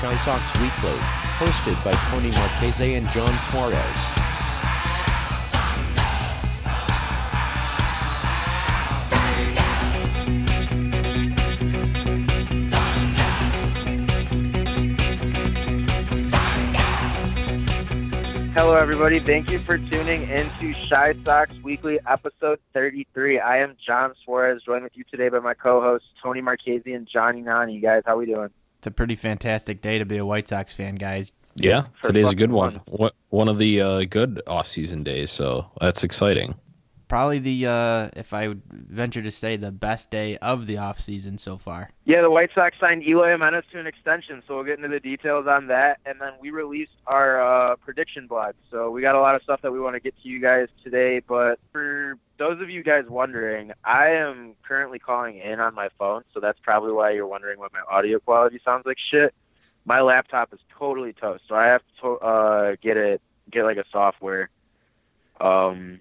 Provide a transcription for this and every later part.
Chi Sox Weekly, hosted by Tony Marchese and John Suarez. Hello, everybody. Thank you for tuning into Chi Sox Weekly, episode 33. I am John Suarez, joined with you today by my co-hosts Tony Marchese and Johnny Nani. Guys, how we doing? It's a pretty fantastic day to be a White Sox fan, guys. Yeah, For today's a good one. What one of the uh, good off-season days, so that's exciting. Probably the, uh, if I would venture to say, the best day of the off season so far. Yeah, the White Sox signed Eloy Jimenez to an extension, so we'll get into the details on that. And then we released our uh, prediction blog. So we got a lot of stuff that we want to get to you guys today. But for those of you guys wondering, I am currently calling in on my phone, so that's probably why you're wondering what my audio quality sounds like shit. My laptop is totally toast, so I have to uh, get it, get like a software um,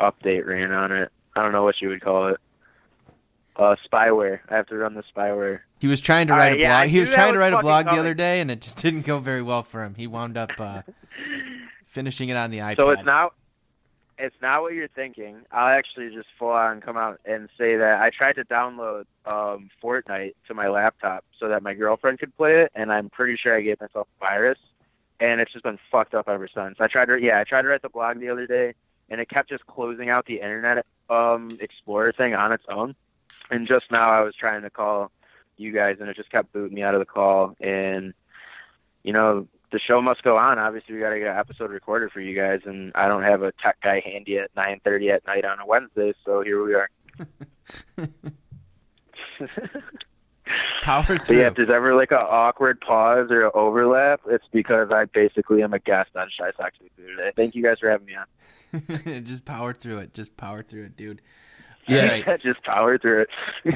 update ran on it. I don't know what you would call it. Uh, spyware. I have to run the spyware. He was trying to write right, a yeah, blog. He was trying to write a blog the other day, and it just didn't go very well for him. He wound up uh, finishing it on the iPad. So it's not it's not what you're thinking. I'll actually just full on come out and say that I tried to download um, Fortnite to my laptop so that my girlfriend could play it, and I'm pretty sure I gave myself a virus, and it's just been fucked up ever since. I tried to yeah, I tried to write the blog the other day, and it kept just closing out the Internet um, Explorer thing on its own, and just now I was trying to call you guys, and it just kept booting me out of the call, and you know the show must go on. Obviously, we got to get an episode recorded for you guys, and I don't have a tech guy handy at 9:30 at night on a Wednesday, so here we are. Power So through. yeah, if there's ever like an awkward pause or an overlap, it's because I basically am a guest on Chi Sox Weekly today. Thank you guys for having me on. just power through it. Just power through it, dude. Yeah. All right. just power through it.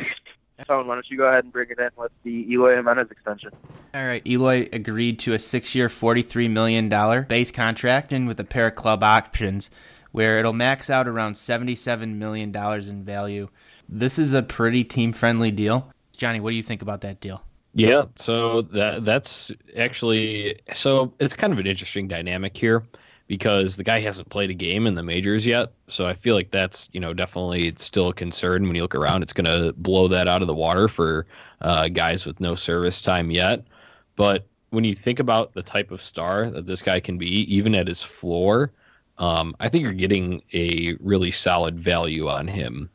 Phone, why don't you go ahead and bring it in with the Eloy Jimenez extension? All right. Eloy agreed to a six-year, forty-three million dollar base contract, and with a pair of club options, where it'll max out around seventy-seven million dollars in value. This is a pretty team-friendly deal. Johnny, what do you think about that deal? Yeah, so that that's actually so it's kind of an interesting dynamic here because the guy hasn't played a game in the majors yet. So I feel like that's you know definitely still a concern when you look around. It's going to blow that out of the water for uh, guys with no service time yet. But when you think about the type of star that this guy can be, even at his floor, um, I think you're getting a really solid value on him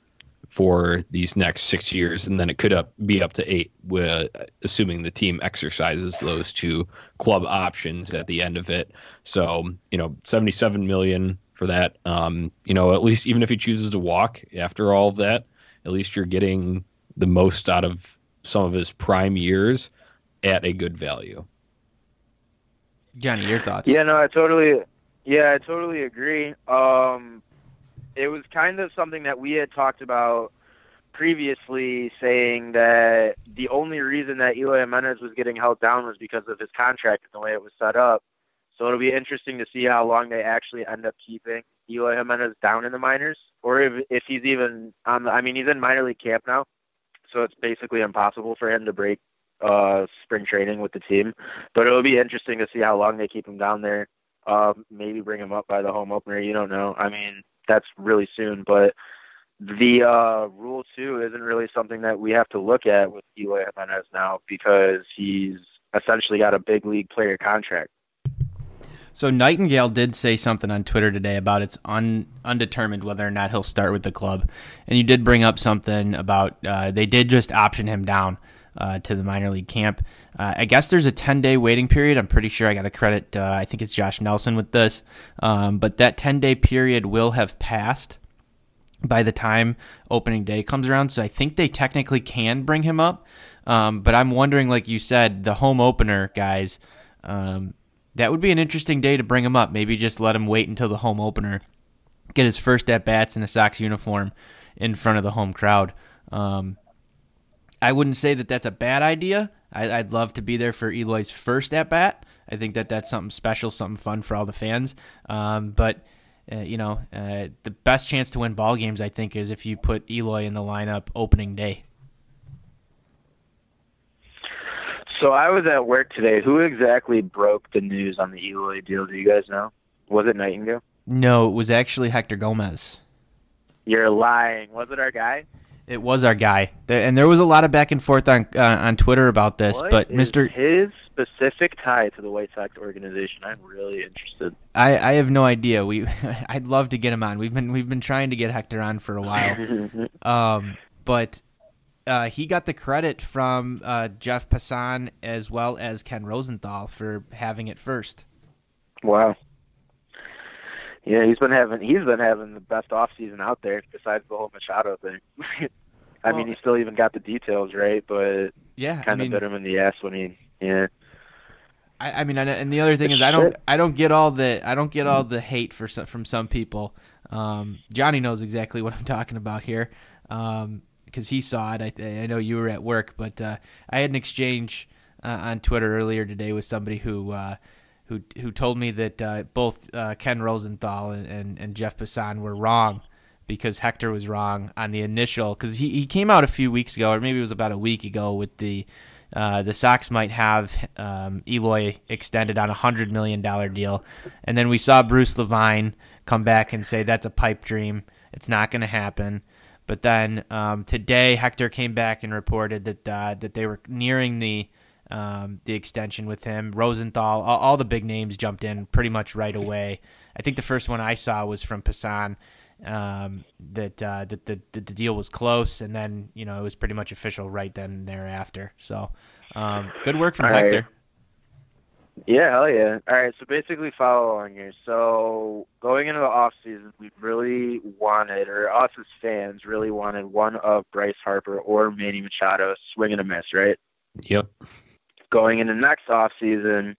for these next six years, and then it could up, be up to eight, with, assuming the team exercises those two club options at the end of it. So, you know, seventy-seven million for that. Um, you know, at least even if he chooses to walk after all of that, at least you're getting the most out of some of his prime years at a good value. Johnny, your thoughts? Yeah, no, I totally, yeah, I totally agree. Um, it was kind of something that we had talked about previously, saying that the only reason that Eloy Jimenez was getting held down was because of his contract and the way it was set up. So it'll be interesting to see how long they actually end up keeping Eloy Jimenez down in the minors, or if if he's even on. The, I mean, he's in minor league camp now, so it's basically impossible for him to break uh, spring training with the team. But it'll be interesting to see how long they keep him down there. Um, maybe bring him up by the home opener. You don't know. I mean, that's really soon. But the uh, rule two isn't really something that we have to look at with Eloy Jimenez now because he's essentially got a big league player contract. So Nightengale did say something on Twitter today about it's un, undetermined whether or not he'll start with the club, and you did bring up something about uh, they did just option him down uh, to the minor league camp. Uh, I guess there's a 10 day waiting period. I'm pretty sure I got to credit. Uh, I think it's Josh Nelson with this, um, but that 10 day period will have passed by the time opening day comes around. So I think they technically can bring him up. Um, but I'm wondering, like you said, the home opener guys. Um, that would be an interesting day to bring him up. Maybe just let him wait until the home opener, get his first at bats in a Sox uniform in front of the home crowd. Um, I wouldn't say that that's a bad idea. I, I'd love to be there for Eloy's first at bat. I think that that's something special, something fun for all the fans. Um, but uh, you know, uh, the best chance to win ball games, I think, is if you put Eloy in the lineup opening day. So I was at work today. Who exactly broke the news on the Eloy deal? Do you guys know? Was it Nightengale? No, it was actually Hector Gomez. You're lying. Was it our guy? It was our guy, and there was a lot of back and forth on uh, on Twitter about this. What but is Mister, his specific tie to the White Sox organization? I'm really interested. I, I have no idea. We, I'd love to get him on. We've been we've been trying to get Hector on for a while. Um, but uh, he got the credit from uh, Jeff Passan as well as Ken Rosenthal for having it first. wow. Yeah, he's been having he's been having the best off season out there besides the whole Machado thing. I Well- mean, he still even got the details right, but Yeah, I kind of mean, bit him in the ass when he yeah. I, I mean, and- the other thing is, I don't, I don't get all the, I don't get all the hate for some, from some people. Um, Johnny knows exactly what I'm talking about here, because he saw it. I, I know you were at work, but uh, I had an exchange uh, on Twitter earlier today with somebody who, uh, who, who told me that uh, both uh, Ken Rosenthal and, and, and Jeff Passan were wrong because Hector was wrong on the initial because he, he came out a few weeks ago or maybe it was about a week ago with the uh, the Sox might have um, Eloy extended on a hundred million dollar deal, and then we saw Bruce Levine come back and say that's a pipe dream. It's not going to happen. But then um, today, Hector came back and reported that uh, that they were nearing the um, the extension with him. Rosenthal, all, all the big names jumped in pretty much right away. I think the first one I saw was from Passan um, that uh, that the, that the deal was close, and then you know it was pretty much official right then and thereafter. So um, good work from All right. Hector. Yeah, hell yeah. All right, so basically follow along here. So going into the off season, we really wanted, or us as fans really wanted one of Bryce Harper or Manny Machado swing and a miss, right? Yep. Going into next off season,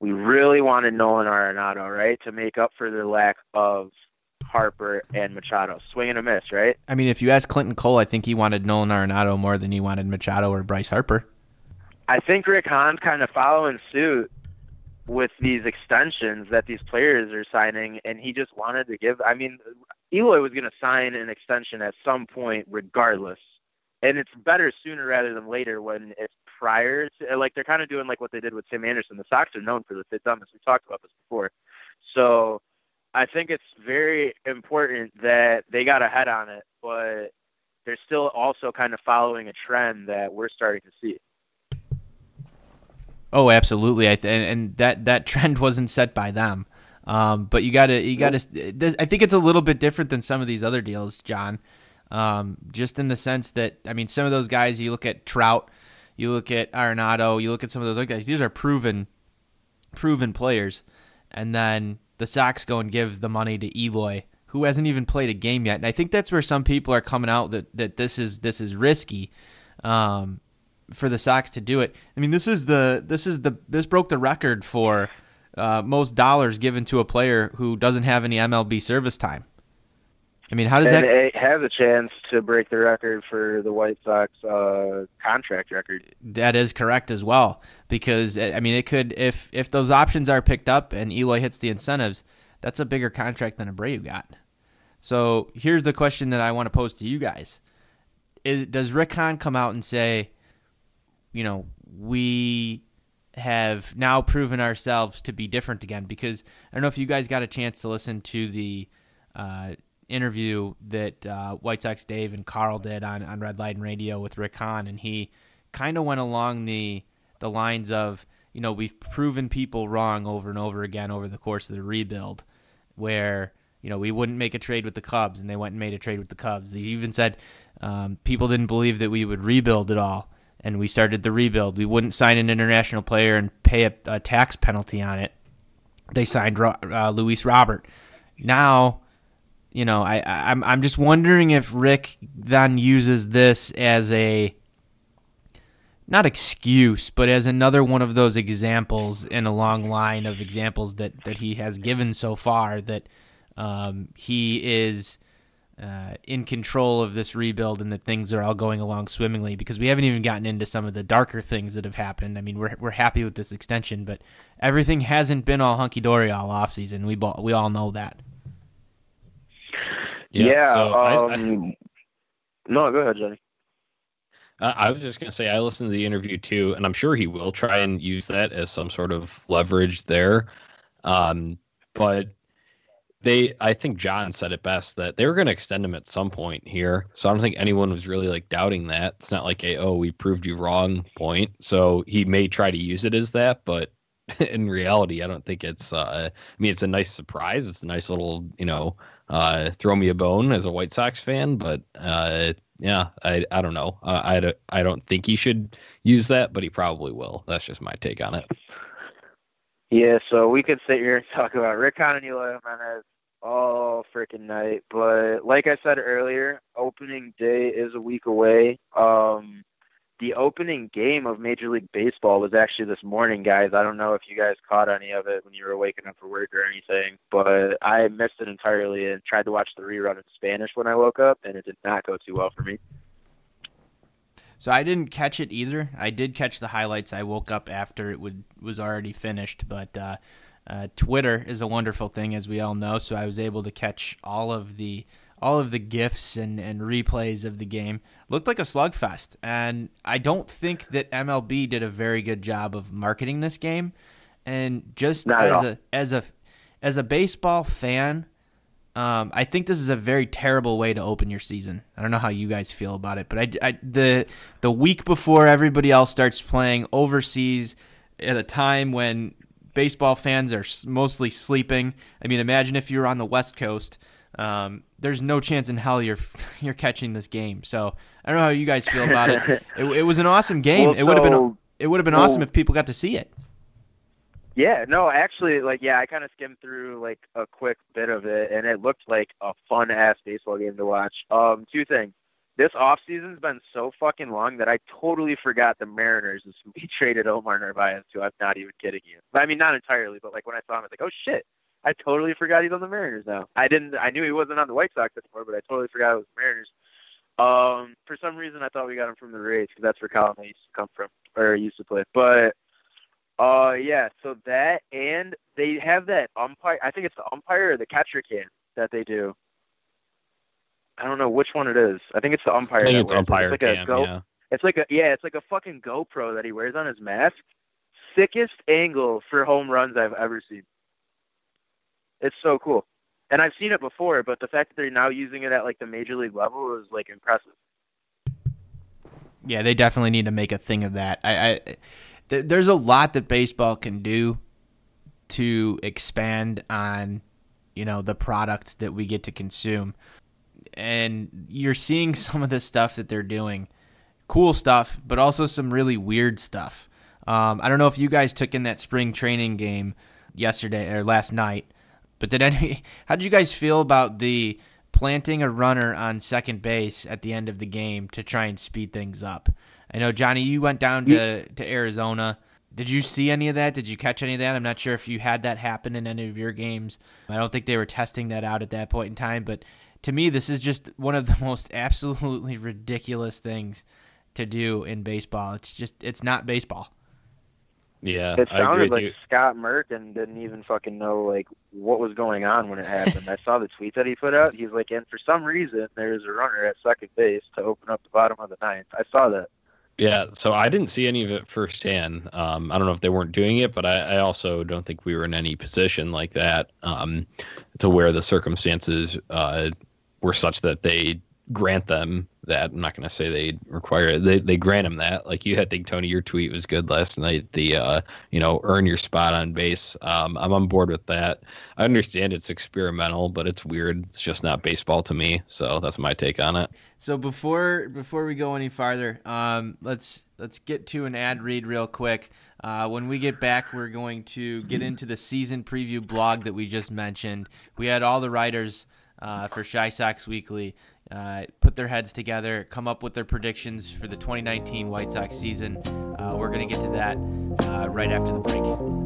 we really wanted Nolan Arenado, right, to make up for the lack of Harper and Machado. Swing and a miss, right? I mean, if you ask Clinton Cole, I think he wanted Nolan Arenado more than he wanted Machado or Bryce Harper. I think Rick Hahn's kind of following suit with these extensions that these players are signing, and he just wanted to give. I mean, Eloy was going to sign an extension at some point, regardless, and it's better sooner rather than later when it's prior. To, like they're kind of doing like what they did with Tim Anderson. The Sox are known for this. They've. We talked about this before, so I think it's very important that they got ahead on it, but they're still also kind of following a trend that we're starting to see. Oh, absolutely. I th- and, that that trend wasn't set by them. Um, but you gotta you gotta. I think it's a little bit different than some of these other deals, John. Um, just in the sense that I mean, some of those guys you look at Trout, you look at Arenado, you look at some of those other guys. These are proven, proven players, and then the Sox go and give the money to Eloy, who hasn't even played a game yet. And I think that's where some people are coming out that that this is this is risky. Um, for the Sox to do it. I mean, this is the this is the this broke the record for uh, most dollars given to a player who doesn't have any MLB service time. I mean, how does and that? it has a chance to break the record for the White Sox uh, contract record. That is correct as well, because I mean, it could if if those options are picked up and Eloy hits the incentives, that's a bigger contract than Abreu got. So here's the question that I want to pose to you guys: is, Does Rick Hahn come out and say, you know, we have now proven ourselves to be different again? Because I don't know if you guys got a chance to listen to the uh, interview that uh, White Sox Dave and Carl did on, on Red Light and Radio with Rick Hahn, and he kind of went along the the lines of, you know, we've proven people wrong over and over again over the course of the rebuild, where you know we wouldn't make a trade with the Cubs, and they went and made a trade with the Cubs. He even said um, people didn't believe that we would rebuild at all, and we started the rebuild. We wouldn't sign an international player and pay a, a tax penalty on it. They signed uh, Luis Robert. Now, you know, I, I I'm I'm just wondering if Rick then uses this as a not excuse, but as another one of those examples in a long line of examples that that he has given so far that um, he is uh, in control of this rebuild and that things are all going along swimmingly because we haven't even gotten into some of the darker things that have happened. I mean, we're we're happy with this extension, but everything hasn't been all hunky dory all off season. We bo- we all know that. Yeah. so I- I- um, no, go ahead, Johnny. I was just going to say, I listened to the interview too, and I'm sure he will try and use that as some sort of leverage there. Um, but they, I think John said it best that they were going to extend him at some point here. So I don't think anyone was really like doubting that. It's not like a, oh, we proved you wrong point. So he may try to use it as that, but in reality, I don't think it's, uh, I mean, it's a nice surprise. It's a nice little, you know, uh, throw me a bone as a White Sox fan, but uh, yeah, I I don't know. Uh, I don't, I don't think he should use that, but he probably will. That's just my take on it. Yeah, so we could sit here and talk about Rick Hahn and Eloy Jimenez all freaking night, but like I said earlier, opening day is a week away. Um, the opening game of Major League Baseball was actually this morning, guys. I don't know if you guys caught any of it when you were waking up for work or anything, but I missed it entirely and tried to watch the rerun in Spanish when I woke up, and it did not go too well for me. So I didn't catch it either. I did catch the highlights. I woke up after it would was already finished, but uh, uh, Twitter is a wonderful thing, as we all know. So I was able to catch all of the all of the gifs and, and replays of the game. Looked like a slugfest, and I don't think that MLB did a very good job of marketing this game. And just Not as a as a as a baseball fan, um, I think this is a very terrible way to open your season. I don't know how you guys feel about it, but I, I- the the week before everybody else starts playing overseas at a time when baseball fans are mostly sleeping. I mean, imagine if you were on the West Coast. Um, there's no chance in hell you're you're catching this game. So I don't know how you guys feel about it. It, it was an awesome game. Well, it would have been it would have been well- awesome if people got to see it. Yeah, no, actually, like, yeah, I kind of skimmed through like a quick bit of it, and it looked like a fun ass baseball game to watch. Um, two things. This off season's been so fucking long that I totally forgot the Mariners is who we traded Omar Narvaez to. I'm not even kidding you. I mean, not entirely, but like when I saw him, I was like, oh shit, I totally forgot he's on the Mariners now. I didn't. I knew he wasn't on the White Sox anymore, but I totally forgot it was the Mariners. Um, for some reason, I thought we got him from the Rays because that's where Colin used to come from or used to play. But uh, yeah. So that and they have that umpire. I think it's the umpire or the catcher cam that they do. I don't know which one it is. I think it's the umpire. I think it's umpire It's like cam. a go, yeah. It's like a yeah. It's like a fucking GoPro that he wears on his mask. Sickest angle for home runs I've ever seen. It's so cool, and I've seen it before, but the fact that they're now using it at like the major league level is like impressive. Yeah, they definitely need to make a thing of that. I, I th- there's a lot that baseball can do to expand on, you know, the product that we get to consume. And you're seeing some of the stuff that they're doing. Cool stuff, but also some really weird stuff. Um, I don't know if you guys took in that spring training game yesterday or last night, but did any? How did you guys feel about the planting a runner on second base at the end of the game to try and speed things up? I know Johnny, you went down to to Arizona. Did you see any of that? Did you catch any of that? I'm not sure if you had that happen in any of your games. I don't think they were testing that out at that point in time, but to me, this is just one of the most absolutely ridiculous things to do in baseball. It's just it's not baseball. Yeah, It sounded like. Scott Merkin didn't even fucking know like what was going on when it happened. I saw the tweet that he put out. He's like, and for some reason there's a runner at second base to open up the bottom of the ninth. I saw that. Yeah, so I didn't see any of it firsthand. Um, I don't know if they weren't doing it, but I, I also don't think we were in any position like that um, to where the circumstances uh, were such that they grant them that. I'm not going to say they require it. They they grant them that. Like you had, think Tony, your tweet was good last night. The uh, you know earn your spot on base. Um, I'm on board with that. I understand it's experimental, but it's weird. It's just not baseball to me. So that's my take on it. So before before we go any farther, um, let's let's get to an ad read real quick. Uh, when we get back, we're going to get into the season preview blog that we just mentioned. We had all the writers uh, for Chi Sox Weekly uh, put their heads together, come up with their predictions for the 2019 White Sox season. Uh, we're going to get to that uh, right after the break.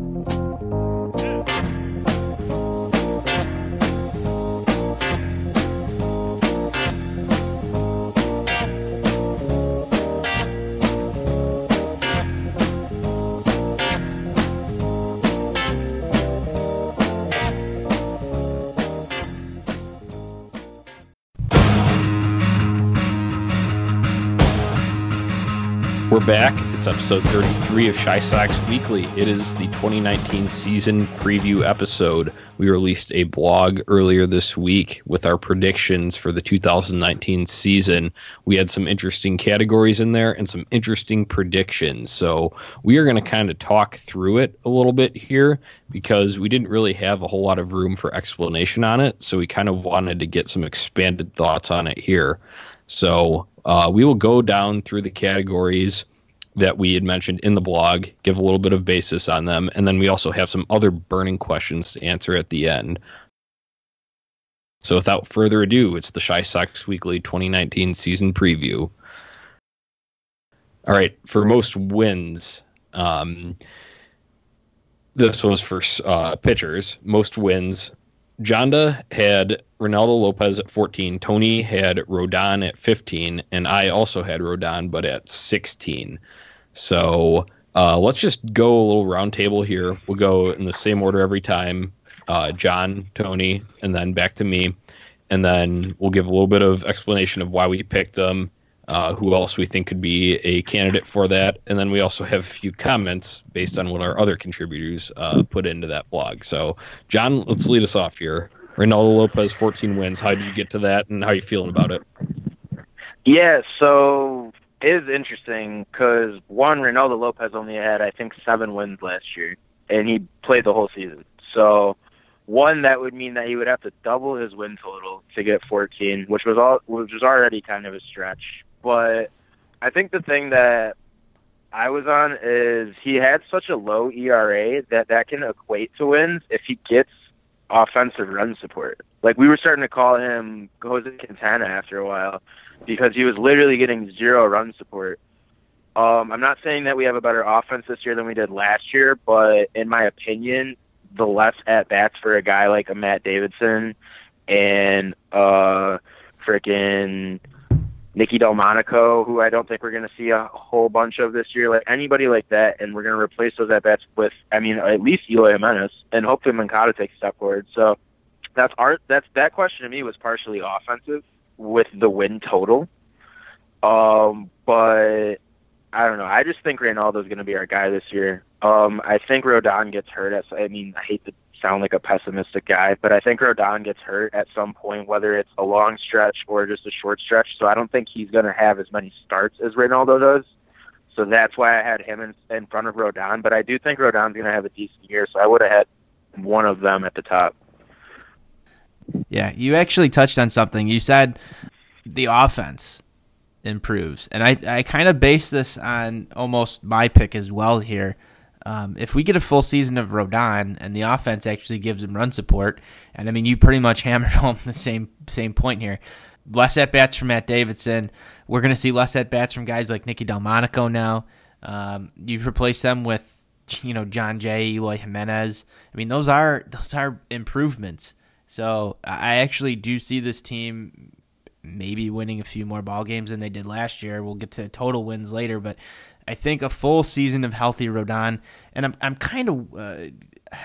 We're back. It's episode 33 of Chi Sox Weekly. It is the 2019 season preview episode. We released a blog earlier this week with our predictions for the 2019 season. We had some interesting categories in there and some interesting predictions. So we are going to kind of talk through it a little bit here because we didn't really have a whole lot of room for explanation on it. So we kind of wanted to get some expanded thoughts on it here. So uh, we will go down through the categories that we had mentioned in the blog, give a little bit of basis on them, and then we also have some other burning questions to answer at the end. So without further ado, it's the Chi Sox Weekly 2019 season preview. All right, for most wins, um, this was for uh, pitchers. Most wins Jonda had Reynaldo Lopez at 14, Tony had Rodon at 15, and I also had Rodon, but at 16. So uh, let's just go a little roundtable here. We'll go in the same order every time uh, John, Tony, and then back to me. And then we'll give a little bit of explanation of why we picked them, uh, who else we think could be a candidate for that. And then we also have a few comments based on what our other contributors uh, put into that blog. So, John, let's lead us off here. Reynaldo Lopez, 14 wins. How did you get to that, and how are you feeling about it? Yeah, so it is interesting because one, Reynaldo Lopez only had, I think, seven wins last year, and he played the whole season. So, one that would mean that he would have to double his win total to get 14, which was all, which was already kind of a stretch. But I think the thing that I was on is he had such a low ERA that that can equate to wins if he gets offensive run support. Like we were starting to call him Jose Quintana after a while because he was literally getting zero run support. Um, I'm not saying that we have a better offense this year than we did last year, but in my opinion, the less at bats for a guy like a Matt Davidson and uh freaking Nicky Delmonico, who I don't think we're going to see a whole bunch of this year, like anybody like that, and we're going to replace those at bats with, I mean, at least Eloy Jimenez, and hopefully Moncada takes a step forward. So that's our That's that question to me was partially offensive with the win total, um, but I don't know. I just think Reynaldo's going to be our guy this year. Um, I think Rodon gets hurt. I mean, I hate to sound like a pessimistic guy, but I think Rodon gets hurt at some point, whether it's a long stretch or just a short stretch. So I don't think he's going to have as many starts as Reynaldo does. So that's why I had him in, in front of Rodon. But I do think Rodon's going to have a decent year, so I would have had one of them at the top. Yeah, you actually touched on something. You said the offense improves, and I I kind of base this on almost my pick as well here. Um, if we get a full season of Rodon and the offense actually gives him run support, and I mean you pretty much hammered home the same same point here. Less at bats from Matt Davidson. We're going to see less at bats from guys like Nicky Delmonico now. Um, you've replaced them with you know Jon Jay, Eloy Jimenez. I mean those are those are improvements. So I actually do see this team maybe winning a few more ball games than they did last year. We'll get to total wins later, but I think a full season of healthy Rodon, and I'm I'm kind of uh,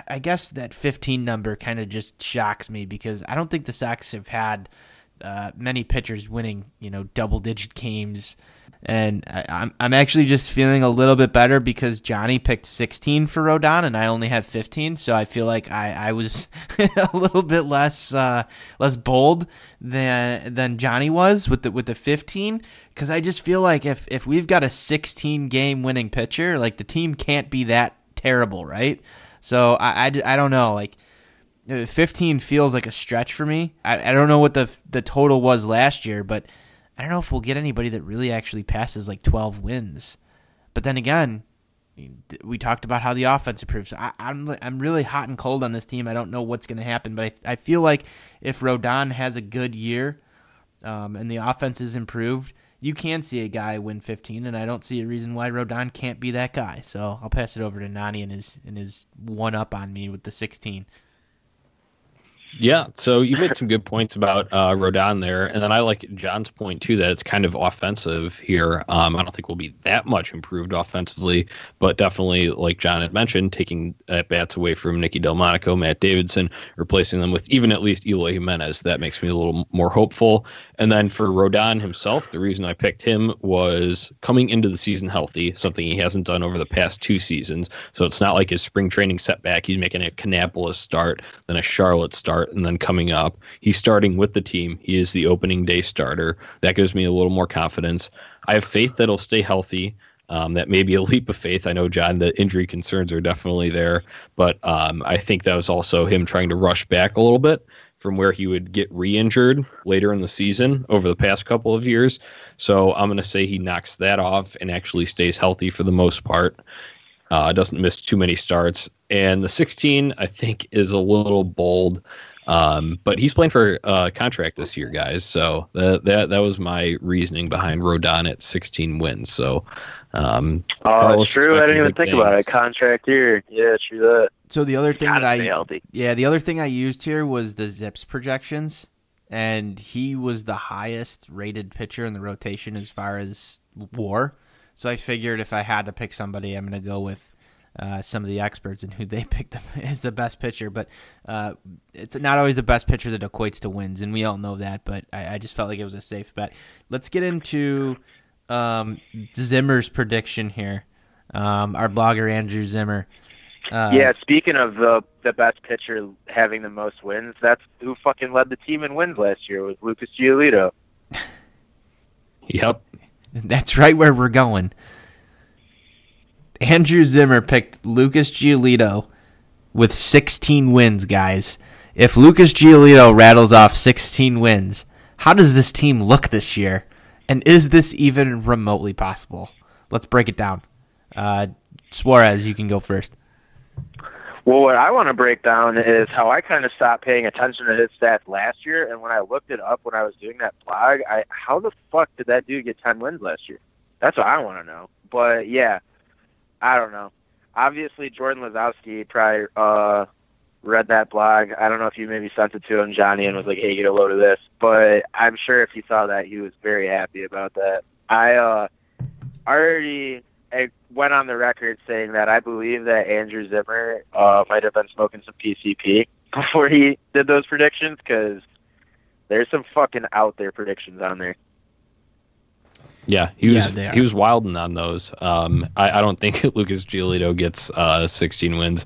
I guess that 15 number kind of just shocks me because I don't think the Sox have had uh, many pitchers winning you know double digit games and I, I'm, I'm actually just feeling a little bit better because Johnny picked 16 for Rodon and I only have 15, so I feel like I, I was a little bit less uh, less bold than than Johnny was with the with the 15 because I just feel like if if we've got a 16 game winning pitcher, like the team can't be that terrible, right? So I, I, I don't know like. Uh, 15 feels like a stretch for me. I, I don't know what the the total was last year, but I don't know if we'll get anybody that really actually passes like 12 wins. But then again, we talked about how the offense improves. I, am I'm, I'm really hot and cold on this team. I don't know what's going to happen, but I, I feel like if Rodon has a good year um, and the offense is improved, you can see a guy win 15, and I don't see a reason why Rodon can't be that guy. So I'll pass it over to Nani and his and his one up on me with the 16. Yeah, so you made some good points about uh, Rodon there, and then I like John's point too that it's kind of offensive here. Um, I don't think we'll be that much improved offensively, but definitely, like John had mentioned, taking at bats away from Nicky Delmonico, Matt Davidson, replacing them with even at least Eloy Jimenez. That makes me a little more hopeful. And then for Rodon himself, the reason I picked him was coming into the season healthy, something he hasn't done over the past two seasons. So it's not like his spring training setback. He's making a Kannapolis start, then a Charlotte start start and then coming up. He's starting with the team. He is the opening day starter. That gives me a little more confidence. I have faith that he'll stay healthy. Um, that may be a leap of faith. I know, John, the injury concerns are definitely there, but um, I think that was also him trying to rush back a little bit from where he would get re injured later in the season over the past couple of years. So I'm going to say he knocks that off and actually stays healthy for the most part. Uh, doesn't miss too many starts. And the 16, I think, is a little bold. Um, but he's playing for a uh, contract this year, guys. So that that that was my reasoning behind Rodon at 16 wins. So, um, oh, true. I didn't even think things. about it. Contract year, yeah, true that. So the other thing that I yeah, the other thing I used here was the ZiPS projections, and he was the highest rated pitcher in the rotation as far as WAR. So I figured if I had to pick somebody, I'm going to go with uh, some of the experts and who they picked as the best pitcher. But uh, it's not always the best pitcher that equates to wins, and we all know that. But I, I just felt like it was a safe bet. Let's get into um, Zimmer's prediction here. Um, our blogger Andrew Zimmer. Uh, yeah, speaking of the the best pitcher having the most wins, that's who fucking led the team in wins last year was Lucas Giolito. yep, that's right where we're going. Andrew Zimmer picked Lucas Giolito with 16 wins, guys. If Lucas Giolito rattles off 16 wins, how does this team look this year? And is this even remotely possible? Let's break it down. Uh, Suarez, you can go first. Well, what I want to break down is how I kind of stopped paying attention to his stats last year, and when I looked it up when I was doing that blog, I how the fuck did that dude get 10 wins last year? That's what I want to know. But yeah, I don't know. Obviously, Jordan Lazowski probably uh, read that blog. I don't know if you maybe sent it to him, Johnny, and was like, "Hey, get a load of this." But I'm sure if he saw that, he was very happy about that. I uh, already I went on the record saying that I believe that Andrew Zimmer uh, might have been smoking some PCP before he did those predictions because there's some fucking out there predictions on there. Yeah, he was yeah, he was wilding on those. Um, I, I, don't think Lucas Giolito gets uh, 16 wins.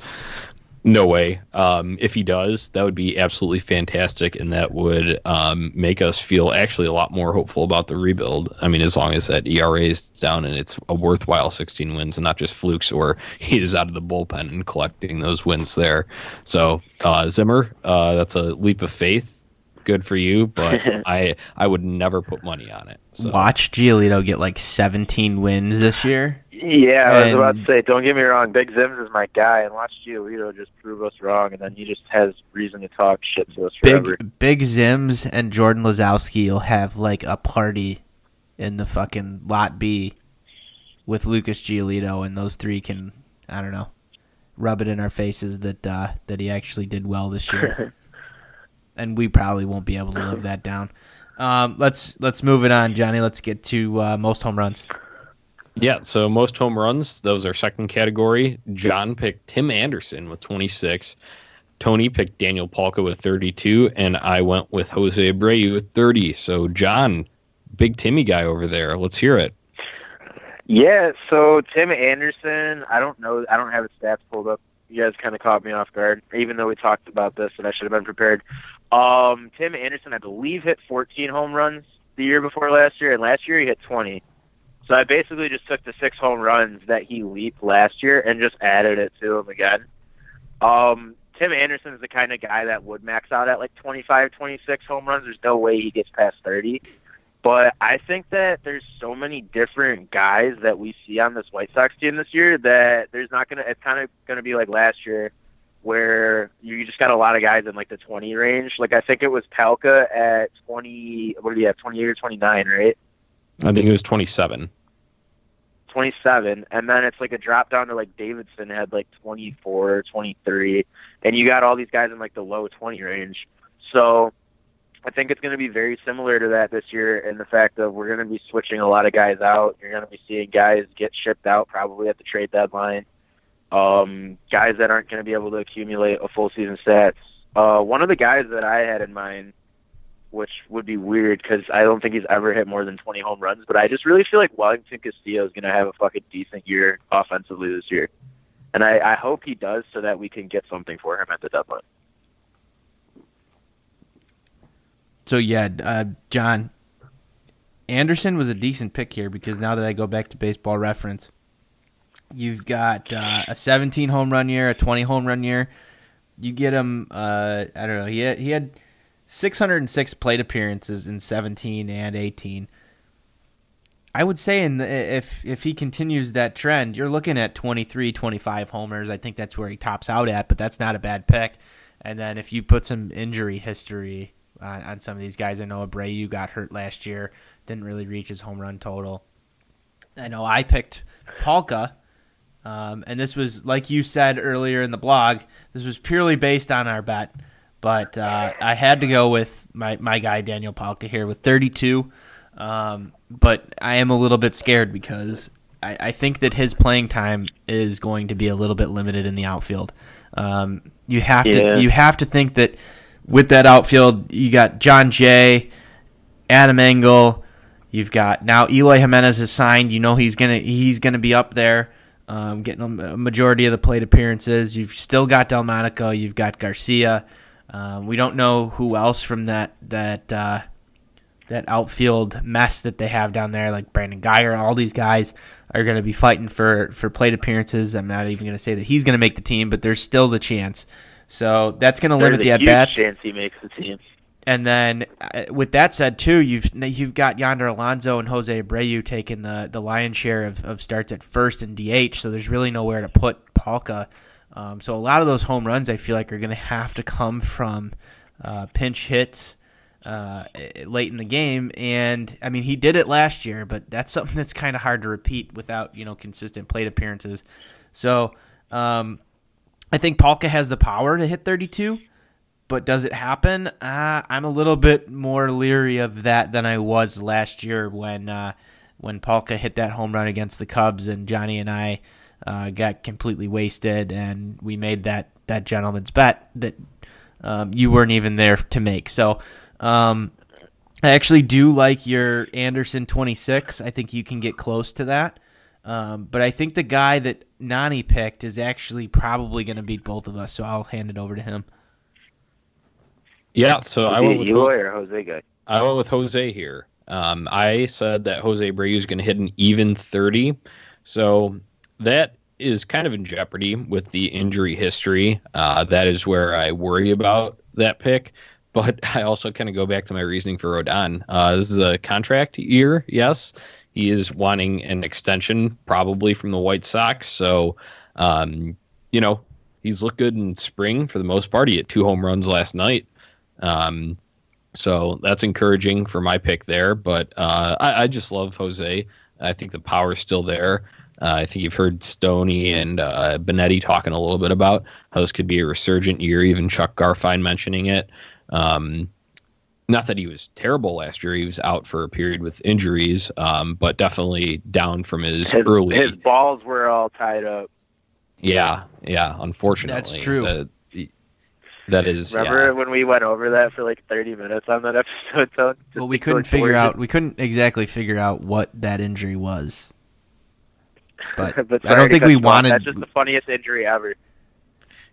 No way. Um, if he does, that would be absolutely fantastic, and that would um, make us feel actually a lot more hopeful about the rebuild. I mean, as long as that ERA is down and it's a worthwhile 16 wins, and not just flukes, or he is out of the bullpen and collecting those wins there. So uh, Zimmer, uh, that's a leap of faith good for you, but I I would never put money on it. So. Watch Giolito get like 17 wins this year. Yeah, I was about to say, don't get me wrong, Big Zims is my guy, and watch Giolito just prove us wrong, and then he just has reason to talk shit to us forever. Big Big Zims and Jordan Lazowski will have like a party in the fucking lot B with Lucas Giolito, and those three can I don't know rub it in our faces that uh, that he actually did well this year. and we probably won't be able to live that down. Um, let's let's move it on, Johnny. Let's get to uh, most home runs. Yeah, so most home runs, those are second category. John picked Tim Anderson with 26. Tony picked Daniel Palka with 32, and I went with Jose Abreu with 30. So, John, big Timmy guy over there. Let's hear it. Yeah, so Tim Anderson, I don't know, I don't have his stats pulled up. You guys kind of caught me off guard, even though we talked about this and I should have been prepared. Um, Tim Anderson, I believe, hit 14 home runs the year before last year, and last year he hit 20. So I basically just took the six home runs that he leaped last year and just added it to him again. Um, Tim Anderson is the kind of guy that would max out at like 25, 26 home runs. There's no way he gets past 30. But I think that there's so many different guys that we see on this White Sox team this year that there's not gonna. It's kind of gonna be like last year where you just got a lot of guys in like the 20 range. Like I think it was Palka at 20. What did he have? 28 or 29, right? I think it was 27. 27, and then it's like a drop down to like Davidson had like 24, 23, and you got all these guys in like the low 20 range. So I think it's going to be very similar to that this year in the fact that we're going to be switching a lot of guys out. You're going to be seeing guys get shipped out probably at the trade deadline. Um, guys that aren't going to be able to accumulate a full season stats. Uh, one of the guys that I had in mind, which would be weird because I don't think he's ever hit more than 20 home runs, but I just really feel like Wellington Castillo is going to have a fucking decent year offensively this year. And I, I hope he does so that we can get something for him at the deadline. So yeah, uh, John Anderson was a decent pick here because now that I go back to Baseball Reference, you've got uh, a 17 home run year, a 20 home run year. You get him. Uh, I don't know. He had, he had 606 plate appearances in 17 and 18. I would say in the, if if he continues that trend, you're looking at 23, 25 homers. I think that's where he tops out at, but that's not a bad pick. And then if you put some injury history on, on some of these guys. I know Abreu got hurt last year, didn't really reach his home run total. I know I picked Palka, um, and this was like you said earlier in the blog. This was purely based on our bet, but uh, I had to go with my my guy Daniel Palka here with 32. Um, but I am a little bit scared because I, I, think that his playing time is going to be a little bit limited in the outfield. Um, you have yeah. to you have to think that with that outfield, you got Jon Jay, Adam Engel. You've got now Eloy Jimenez is signed. You know he's gonna he's gonna be up there, um, getting a majority of the plate appearances. You've still got Delmonico. You've got Garcia. Uh, we don't know who else from that that uh, that outfield mess that they have down there, like Brandon Guyer. All these guys are going to be fighting for for plate appearances. I'm not even going to say that he's going to make the team, but there's still the chance. So that's going to limit the at bats. Chance he makes the team. And then, uh, with that said, too, you've you've got Yonder Alonso and Jose Abreu taking the, the lion's share of, of starts at first and DH. So there's really nowhere to put Palka. Um, so a lot of those home runs, I feel like, are going to have to come from uh, pinch hits uh, late in the game. And I mean, he did it last year, but that's something that's kind of hard to repeat without you know consistent plate appearances. So um, I think Palka has the power to hit 32, but does it happen? Uh, I'm a little bit more leery of that than I was last year when uh, when Palka hit that home run against the Cubs and Johnny and I uh, got completely wasted and we made that that gentleman's bet that um, you weren't even there to make. So. Um, I actually do like your Anderson 26. I think you can get close to that. Um, but I think the guy that Nani picked is actually probably going to beat both of us, so I'll hand it over to him. Yeah, so I went with or Jose guy. I went with Jose here. Um, I said that Jose Abreu is going to hit an even 30, so that is kind of in jeopardy with the injury history. Uh, that is where I worry about that pick. But I also kind of go back to my reasoning for Rodon. Uh, this is a contract year, yes. He is wanting an extension, probably from the White Sox. So, um, you know, he's looked good in spring for the most part. He hit two home runs last night. Um, so that's encouraging for my pick there. But uh, I, I, just love Jose. I think the power is still there. Uh, I think you've heard Stoney and uh, Benetti talking a little bit about how this could be a resurgent year. Even Chuck Garfien mentioning it. Um, not that he was terrible last year. He was out for a period with injuries, um, but definitely down from his, his, early. His balls were all tied up. Yeah, yeah. Unfortunately, that's true. That, that is. Remember yeah. when we went over that for like thirty minutes on that episode? So well, we couldn't figure out. We couldn't exactly figure out what that injury was. But, but I don't think we wanted. That's just the funniest injury ever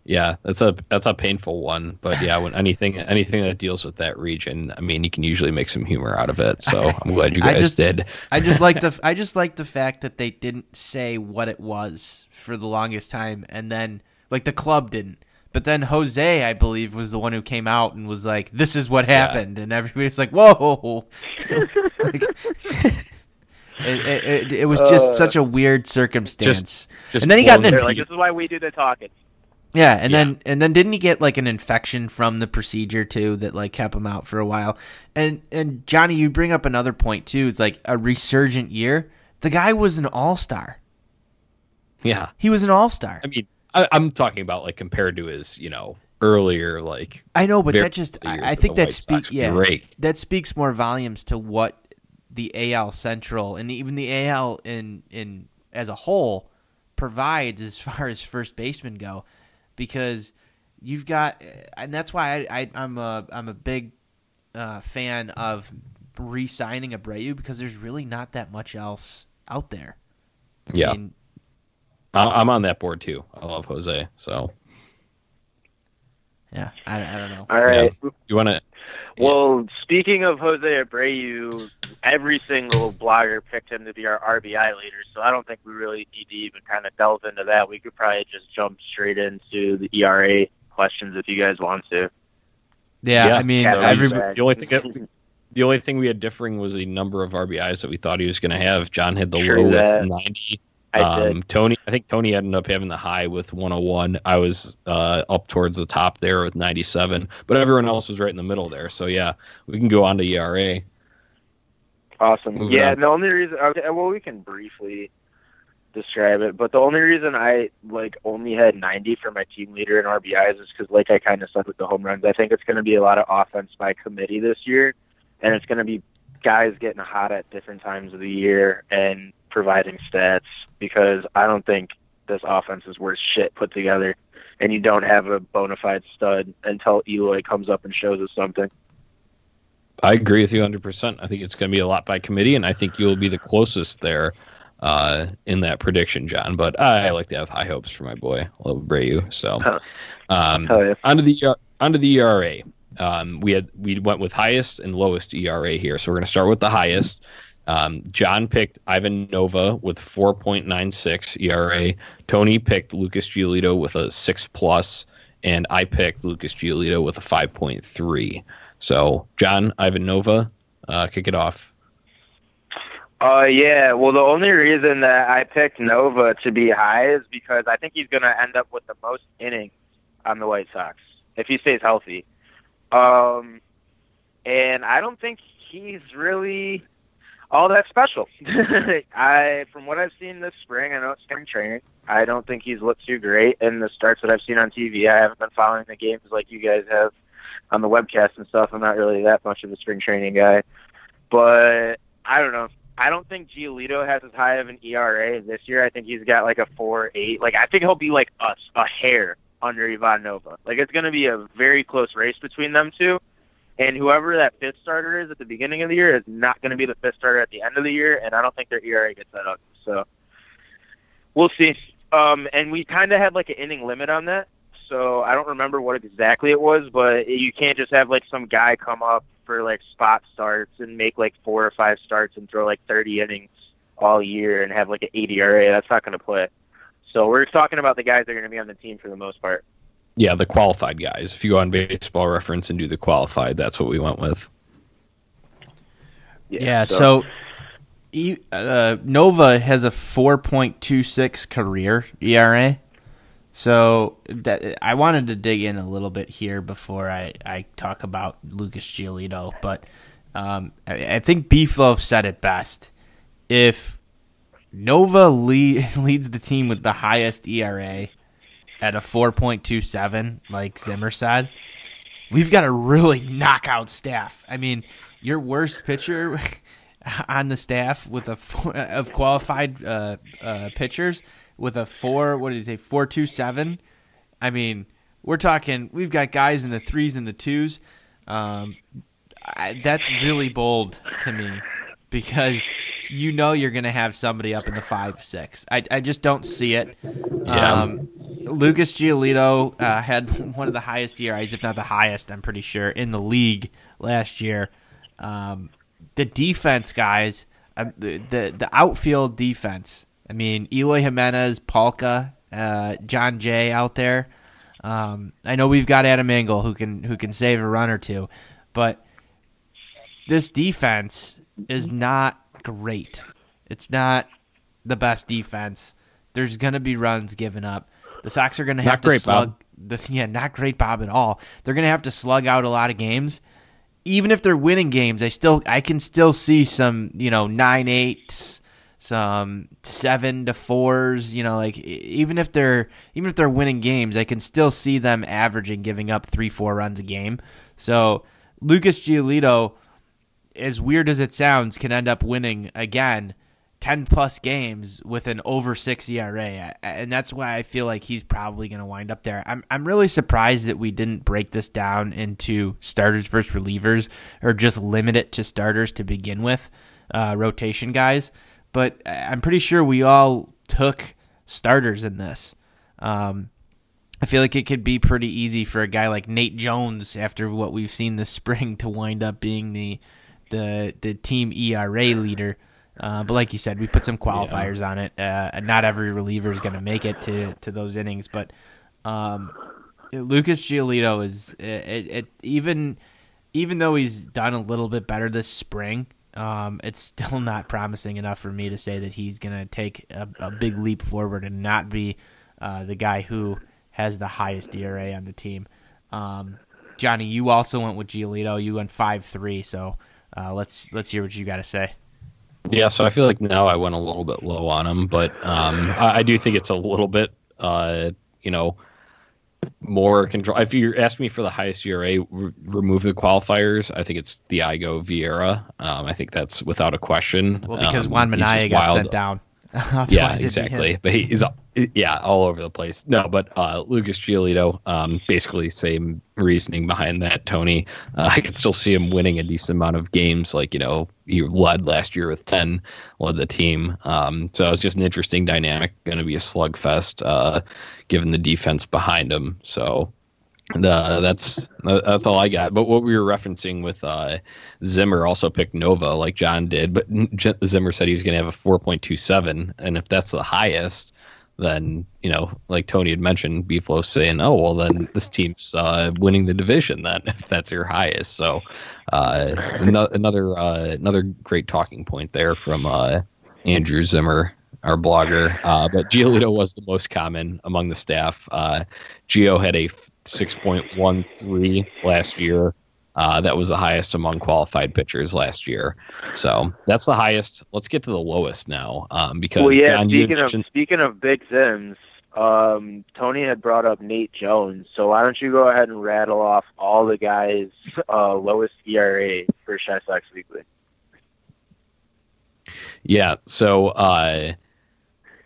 yeah, that's a that's a painful one. But yeah, when anything anything that deals with that region, I mean, you can usually make some humor out of it. So I'm glad you guys I just, did. I just like the I just like the fact that they didn't say what it was for the longest time, and then like the club didn't. But then Jose, I believe, was the one who came out and was like, "This is what happened," yeah. and everybody's like, "Whoa!" like, it, it, it, it, was just uh, such a weird circumstance. Just, just and then he got an. Like, this is why we do the talking. Yeah, and yeah. then and then didn't he get like an infection from the procedure too that like kept him out for a while? And and Johnny, you bring up another point too. It's like a resurgent year. The guy was an all star. Yeah, he was an all star. I mean, I, am talking about like compared to his you know earlier. Like I know, but that just I, I think that speaks yeah that speaks more volumes to what the AL Central and even the AL in in as a whole provides as far as first basemen go, because you've got and that's why I, I I'm a I'm a big uh, fan of re-signing Abreu because there's really not that much else out there. Yeah, I mean, I'm on that board too. I love Jose. So yeah, I, I don't know. All right. you want to? Well, speaking of Jose Abreu, every single blogger picked him to be our RBI leader, so I don't think we really need to even kind of delve into that. We could probably just jump straight into the ERA questions if you guys want to. Yeah, Yeah, I mean, Yeah, every, the only thing that- The only thing we had differing was the number of RBIs that we thought he was going to have. John had the True low that. with 90. Um. Tony, I think Tony ended up having the high with 101. I was uh, up towards the top there with 97, but everyone else was right in the middle there. So yeah, we can go on to ERA. Awesome. Moving yeah, on. the only reason, okay, well, we can briefly describe it, but the only reason I like only had 90 for my team leader in RBIs is because, like I kind of said with the home runs, I think it's going to be a lot of offense by committee this year, and it's going to be guys getting hot at different times of the year and providing stats because I don't think this offense is worth shit put together, and you don't have a bona fide stud until Eloy comes up and shows us something. I agree with you 100%. I think it's going to be a lot by committee, and I think you'll be the closest there uh, in that prediction, John. But I like to have high hopes for my boy, Love Abreu. So, um, Hell yeah. onto the uh, onto the ERA. Um, we had we went with highest and lowest ERA here, so we're going to start with the highest. Um, John picked Ivan Nova with 4.96 ERA. Tony picked Lucas Giolito with a six plus, and I picked Lucas Giolito with a 5.3. So, John, Ivan Nova, uh, kick it off. Uh, yeah. Well, the only reason that I picked Nova to be high is because I think he's going to end up with the most innings on the White Sox if he stays healthy. Um, and I don't think he's really all that special. I, from what I've seen this spring, I know it's spring training. I don't think he's looked too great in the starts that I've seen on TV. I haven't been following the games like you guys have on the webcast and stuff. I'm not really that much of a spring training guy, but I don't know. I don't think Giolito has as high of an ERA this year. I think he's got like a four eight. Like I think he'll be like us, a hair under Ivan Nova. Like it's going to be a very close race between them two. And whoever that fifth starter is at the beginning of the year is not going to be the fifth starter at the end of the year. And I don't think their ERA gets that up. So we'll see. Um, and we kind of had like an inning limit on that. So I don't remember what exactly it was, but you can't just have like some guy come up for like spot starts and make like four or five starts and throw like 30 innings all year and have like an 80 ERA. That's not going to play. So we're talking about the guys that are going to be on the team for the most part. Yeah, the qualified guys. If you go on baseball reference and do the qualified, that's what we went with. Yeah, so, E- uh, Nova has a 4.26 career ERA. So that I wanted to dig in a little bit here before I, I talk about Lucas Giolito, but um, I, I think Beefloaf said it best. If Nova lead, leads the team with the highest ERA at a 4.27, like Zimmer said, we've got a really knockout staff. I mean, your worst pitcher on the staff with a four, of qualified uh, uh, pitchers with a four, what did he say, four two seven. I mean, we're talking. We've got guys in the threes and the twos. Um, I, that's really bold to me because you know you're going to have somebody up in the five six. I, I just don't see it. Yeah. Um, Lucas Giolito uh, had one of the highest ERAs, if not the highest, I'm pretty sure, in the league last year. Um, the defense, guys, uh, the, the the outfield defense. I mean, Eloy Jimenez, Palka, uh, Jon Jay out there. Um, I know we've got Adam Engel who can who can save a run or two, but this defense is not great. It's not the best defense. There's gonna be runs given up. The Sox are gonna have Not to great, slug. The, yeah, not great, Bob, at all. They're gonna have to slug out a lot of games. Even if they're winning games, I still I can still see some you know nine eights, some seven to fours. You know, like even if they're even if they're winning games, I can still see them averaging giving up three four runs a game. So Lucas Giolito, as weird as it sounds, can end up winning again. 10 plus games with an over 6 ERA and that's why I feel like he's probably going to wind up there. I'm I'm really surprised that we didn't break this down into starters versus relievers or just limit it to starters to begin with, uh, rotation guys but I'm pretty sure we all took starters in this. Um, I feel like it could be pretty easy for a guy like Nate Jones after what we've seen this spring to wind up being the the the team ERA leader. Uh, but like you said, we put some qualifiers yeah. on it. Uh, not every reliever is going to make it to to those innings, but um, Lucas Giolito is it, it, even even though he's done a little bit better this spring, um, it's still not promising enough for me to say that he's going to take a, a, big leap forward and not be uh, the guy who has the highest ERA on the team. Um, Johnny, you also went with Giolito. You went five three. So uh, let's let's hear what you got to say. Yeah, so I feel like now I went a little bit low on him, but um, I, I, do think it's a little bit, uh, you know, more control. If you ask me for the highest ERA, re- remove the qualifiers. I think it's Thyago Vieira. Um, I think that's without a question. Well, because um, Juan Minaya got wild. sent down. yeah, exactly. But he's yeah all over the place. No, but uh, Lucas Giolito, um, basically same reasoning behind that. Tony, uh, I could still see him winning a decent amount of games. Like you know, he led last year with ten, led the team. Um, so it's just an interesting dynamic. Going to be a slugfest, uh, given the defense behind him. So the, that's that's all I got. But what we were referencing with uh, Zimmer also picked Nova like John did, but Zimmer said he was going to have a 4.27, and if that's the highest, then you know, like Tony had mentioned, Beeflo saying, "Oh well, then this team's uh, winning the division." Then if that's your highest, so uh, another uh, another great talking point there from uh, Andrew Zimmer our blogger. Uh, but Giolito was the most common among the staff. Uh, Gio had a 6.13 last year. Uh, that was the highest among qualified pitchers last year. So that's the highest. Let's get to the lowest now, um, because well, yeah. John, speaking of speaking of big Zims, um, Tony had brought up Nate Jones. So why don't you go ahead and rattle off all the guys' uh, lowest ERA for Chi Sox Weekly? Yeah. So uh,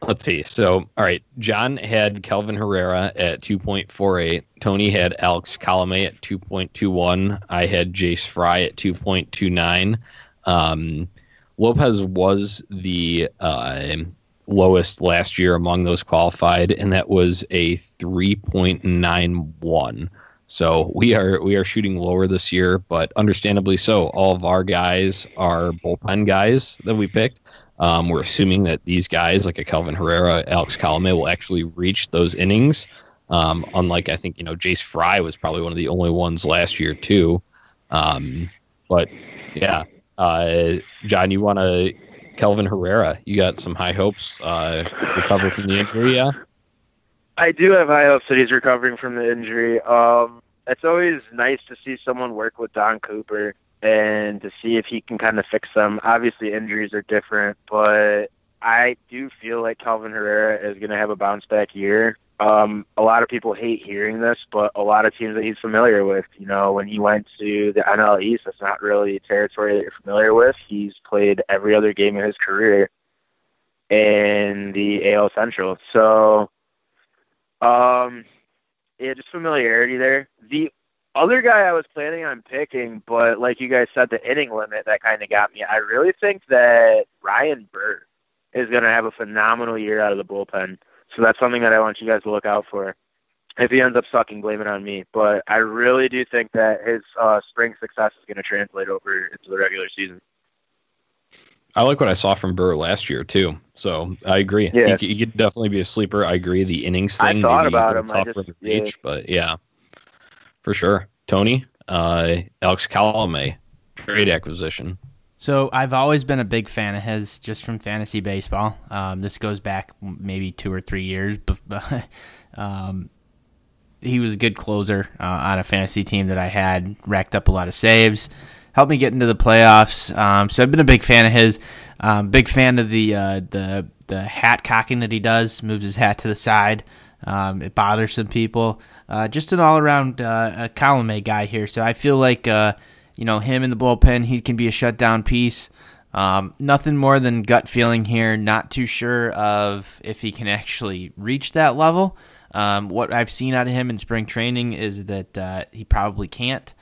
Let's see. So, all right. John had Kelvin Herrera at 2.48. Tony had Alex Colome at 2.21. I had Jace Fry at 2.29. Um, Lopez was the uh, lowest last year among those qualified, and that was a 3.91. So we are we are shooting lower this year, but understandably so. All of our guys are bullpen guys that we picked. Um, we're assuming that these guys, like a Kelvin Herrera, Alex Colome, will actually reach those innings. Um, unlike I think you know Jace Fry was probably one of the only ones last year too. Um, but yeah, uh, John, you want to Kelvin Herrera? You got some high hopes. Uh, recover from the injury, yeah. I do have high hopes that he's recovering from the injury. Um, it's always nice to see someone work with Don Cooper and to see if he can kind of fix them. Obviously, injuries are different, but I do feel like Kelvin Herrera is going to have a bounce back year. Um, a lot of people hate hearing this, but a lot of teams that he's familiar with, you know, when he went to the NL East, that's not really a territory that you're familiar with. He's played every other game in his career in the AL Central. So, um, yeah, just familiarity there. The other guy I was planning on picking, but like you guys said, the inning limit that kind of got me. I really think that Ryan Burr is going to have a phenomenal year out of the bullpen. So that's something that I want you guys to look out for. If he ends up sucking, blame it on me. But I really do think that his uh, spring success is going to translate over into the regular season. I like what I saw from Burr last year too. So I agree. Yeah. He, he could definitely be a sleeper. I agree. The innings thing. I thought about him. Tough just, for the reach, yeah. but yeah for sure. Tony, uh, Alex Colome, trade acquisition. So I've always been a big fan of his, just from fantasy baseball. Um, this goes back maybe two or three years, but um, he was a good closer uh, on a fantasy team that I had. Racked up a lot of saves. helped me get into the playoffs. Um, so I've been a big fan of his. Um, big fan of the uh, the the hat cocking that he does. Moves his hat to the side. Um, it bothers some people. Uh, just an all around uh, column guy here. So I feel like uh, you know him in the bullpen. He can be a shutdown piece. Um, nothing more than gut feeling here. Not too sure of if he can actually reach that level. Um, what I've seen out of him in spring training is that uh, he probably can't.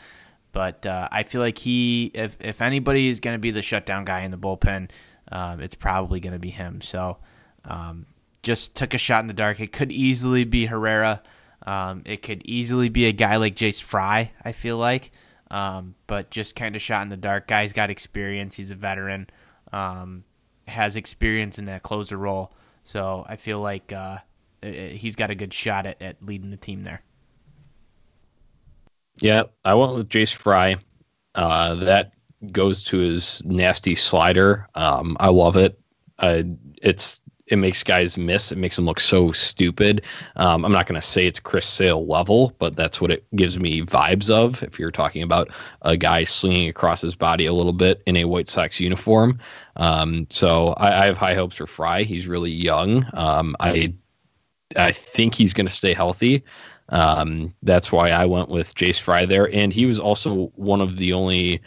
But uh, I feel like he, if if anybody is going to be the shutdown guy in the bullpen, um, it's probably going to be him. So um, just took a shot in the dark. It could easily be Herrera. Um, it could easily be a guy like Jace Fry. I feel like, um, but just kind of shot in the dark. Guy's got experience. He's a veteran. Um, has experience in that closer role. So I feel like uh, he's got a good shot at, at leading the team there. Yeah, I went with Jace Fry. Uh, that goes to his nasty slider. Um, I love it. Uh, it's it makes guys miss. It makes them look so stupid. Um, I'm not going to say it's Chris Sale level, but that's what it gives me vibes of. If you're talking about a guy slinging across his body a little bit in a White Sox uniform, um, so I, I, have high hopes for Fry. He's really young. Um, I I think he's going to stay healthy. Um, that's why I went with Jace Fry there, and he was also one of the only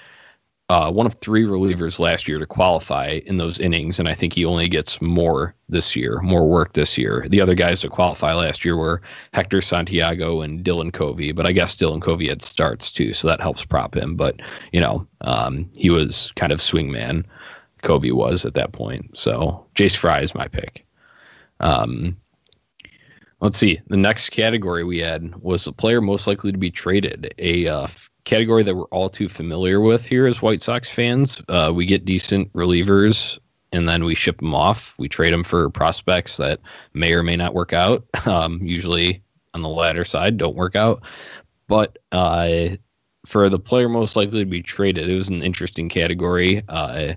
uh, one of three relievers last year to qualify in those innings, and I think he only gets more this year, more work this year. The other guys to qualify last year were Hector Santiago and Dylan Covey, but I guess Dylan Covey had starts too, so that helps prop him. But you know, um, he was kind of swingman. Covey was at that point, so Jace Fry is my pick. Um, Let's see. The next category we had was the player most likely to be traded, a uh, category that we're all too familiar with here as White Sox fans. Uh, we get decent relievers and then we ship them off. We trade them for prospects that may or may not work out. Um, usually on the latter side, don't work out. But uh, for the player most likely to be traded, it was an interesting category. Uh,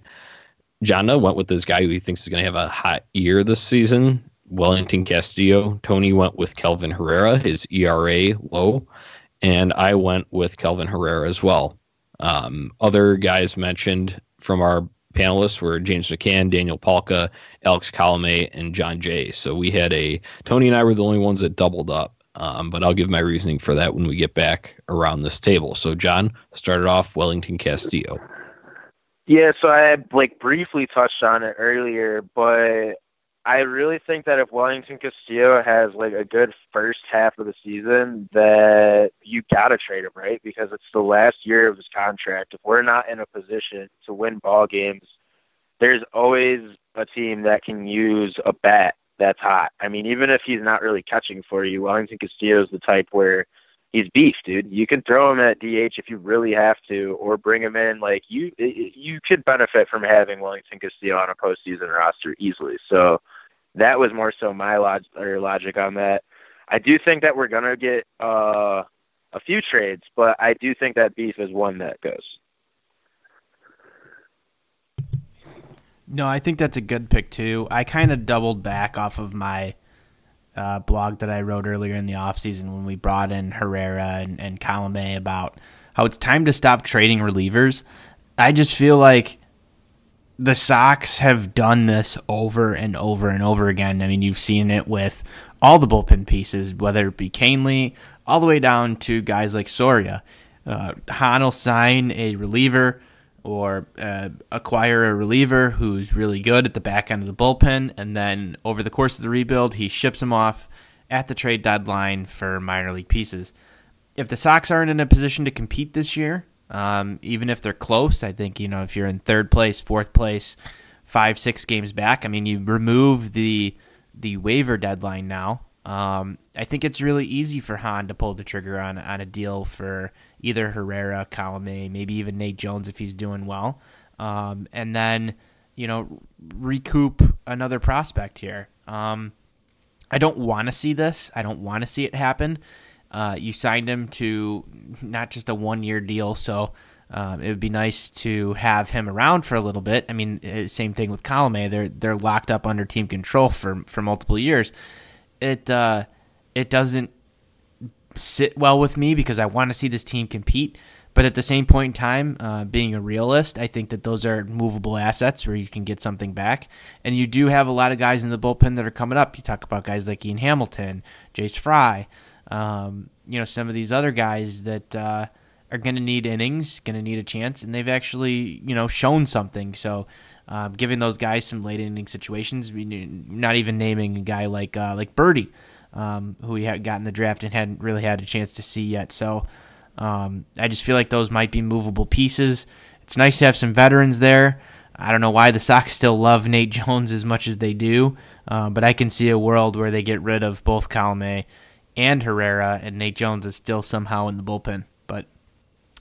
Jana went with this guy who he thinks is going to have a hot year this season. Wellington Castillo. Tony went with Kelvin Herrera, his ERA low, and I went with Kelvin Herrera as well. Um, other guys mentioned from our panelists were James McCann, Daniel Palka, Alex Colome, and Jon Jay. So we had a Tony and I were the only ones that doubled up. Um, but I'll give my reasoning for that when we get back around this table. So John started off Wellington Castillo. Yeah, so I like briefly touched on it earlier, but I really think that if Wellington Castillo has like a good first half of the season, that you gotta trade him, right? Because it's the last year of his contract. If we're not in a position to win ball games, there's always a team that can use a bat that's hot. I mean, even if he's not really catching for you, Wellington Castillo is the type where he's beef, dude. You can throw him at DH if you really have to, or bring him in. Like you, you could benefit from having Wellington Castillo on a postseason roster easily. So that was more so my log or logic on that. I do think that we're gonna get uh, a few trades, but I do think that beef is one that goes. No, I think that's a good pick too. I kind of doubled back off of my uh, blog that I wrote earlier in the offseason when we brought in Herrera and, and about how it's time to stop trading relievers. I just feel like the Sox have done this over and over and over again. I mean, you've seen it with all the bullpen pieces, whether it be Kahnle, all the way down to guys like Soria. Uh, Hahn will sign a reliever or uh, acquire a reliever who's really good at the back end of the bullpen, and then over the course of the rebuild, he ships him off at the trade deadline for minor league pieces. If the Sox aren't in a position to compete this year, um, even if they're close, I think you know if you're in third place, fourth place, five, six games back. I mean, you remove the the waiver deadline now. Um, I think it's really easy for Hahn to pull the trigger on on a deal for either Herrera, Colome, maybe even Nate Jones if he's doing well, um, and then you know recoup another prospect here. Um, I don't want to see this. I don't want to see it happen. Uh, you signed him to not just a one year deal, so um, it would be nice to have him around for a little bit. I mean, eh, same thing with Colome; they're they're locked up under team control for for multiple years. It uh, it doesn't sit well with me because I want to see this team compete. But at the same point in time, uh, being a realist, I think that those are movable assets where you can get something back. And you do have a lot of guys in the bullpen that are coming up. You talk about guys like Ian Hamilton, Jace Fry, um, you know, some of these other guys that uh, are going to need innings, going to need a chance, and they've actually, you know, shown something. So, um, giving those guys some late inning situations, not even naming a guy like uh, like Burdi, um, who we had gotten the draft and hadn't really had a chance to see yet. So, um, I just feel like those might be movable pieces. It's nice to have some veterans there. I don't know why the Sox still love Nate Jones as much as they do, uh, but I can see a world where they get rid of both Colome and Herrera, and Nate Jones is still somehow in the bullpen.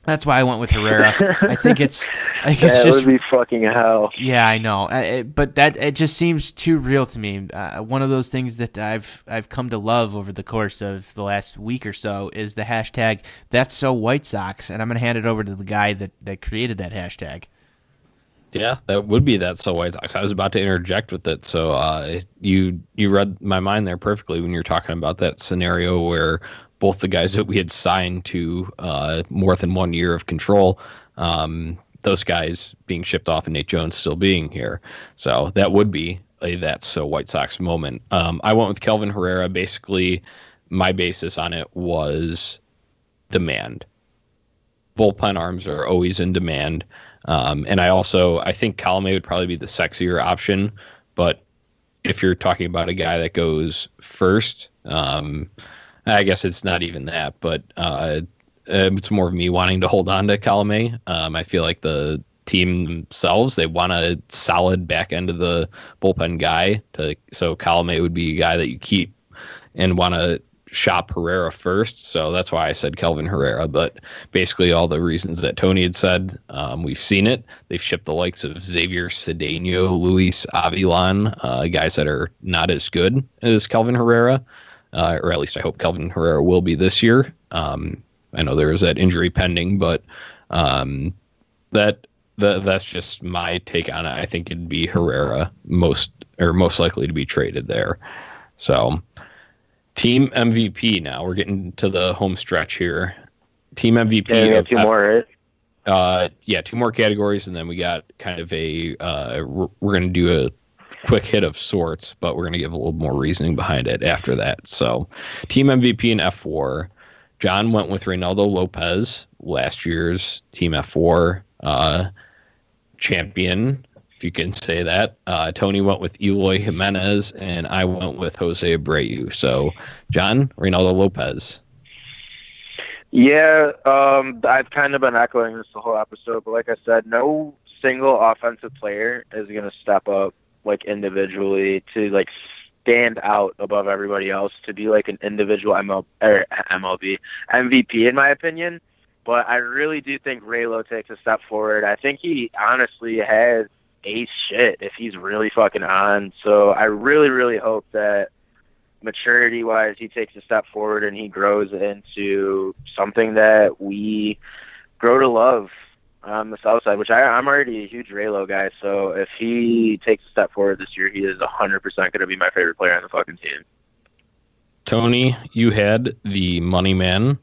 But that's why I went with Herrera. I think it's, I think it's just would be fucking hell. Yeah, I know, I, it, but that it just seems too real to me. Uh, one of those things that I've I've come to love over the course of the last week or so is the hashtag That's So White Sox, and I'm gonna hand it over to the guy that that created that hashtag. Yeah, that would be that so White Sox. I was about to interject with it, so uh, you you read my mind there perfectly when you're talking about that scenario where both the guys that we had signed to uh, more than one year of control, um, those guys being shipped off and Nate Jones still being here. So that would be a that's so White Sox moment. Um, I went with Kelvin Herrera. Basically, my basis on it was demand. Bullpen arms are always in demand. Um, and I also I think Colome would probably be the sexier option, but if you're talking about a guy that goes first, um, I guess it's not even that, but uh, it's more of me wanting to hold on to Colome. Um, I feel like the team themselves they want a solid back end of the bullpen guy to so Colome would be a guy that you keep and want to shop Herrera first. So that's why I said Kelvin Herrera. But basically, all the reasons that Tony had said, um, we've seen it. They've shipped the likes of Xavier Cedeno, Luis Avilan, uh, guys that are not as good as Kelvin Herrera, uh, or at least I hope Kelvin Herrera will be this year. Um, I know there is that injury pending, but um, that. The, that's just my take on it. I think it'd be Herrera most or most likely to be traded there. So Team MVP now. We're getting to the home stretch here. Team MVP. Yeah, two F- more, right? Uh, yeah, two more categories, and then we got kind of a. Uh, we're, we're going to do a quick hit of sorts, but we're going to give a little more reasoning behind it after that. So, team MVP in fWAR. John went with Reynaldo Lopez, last year's Team fWAR uh, champion if you can say that. Uh, Tony went with Eloy Jimenez, and I went with Jose Abreu. So, John, Reynaldo Lopez. Yeah, um, I've kind of been echoing this the whole episode, but like I said, no single offensive player is going to step up like individually to like stand out above everybody else to be like an individual ML, or MLB MVP in my opinion. But I really do think Raylo takes a step forward. I think he honestly has ace shit if he's really fucking on. So I really, really hope that maturity wise he takes a step forward and he grows into something that we grow to love on the south side, which I, I'm already a huge Raylo guy. So if he takes a step forward this year, he is 100% going to be my favorite player on the fucking team. Tony, you had the money man,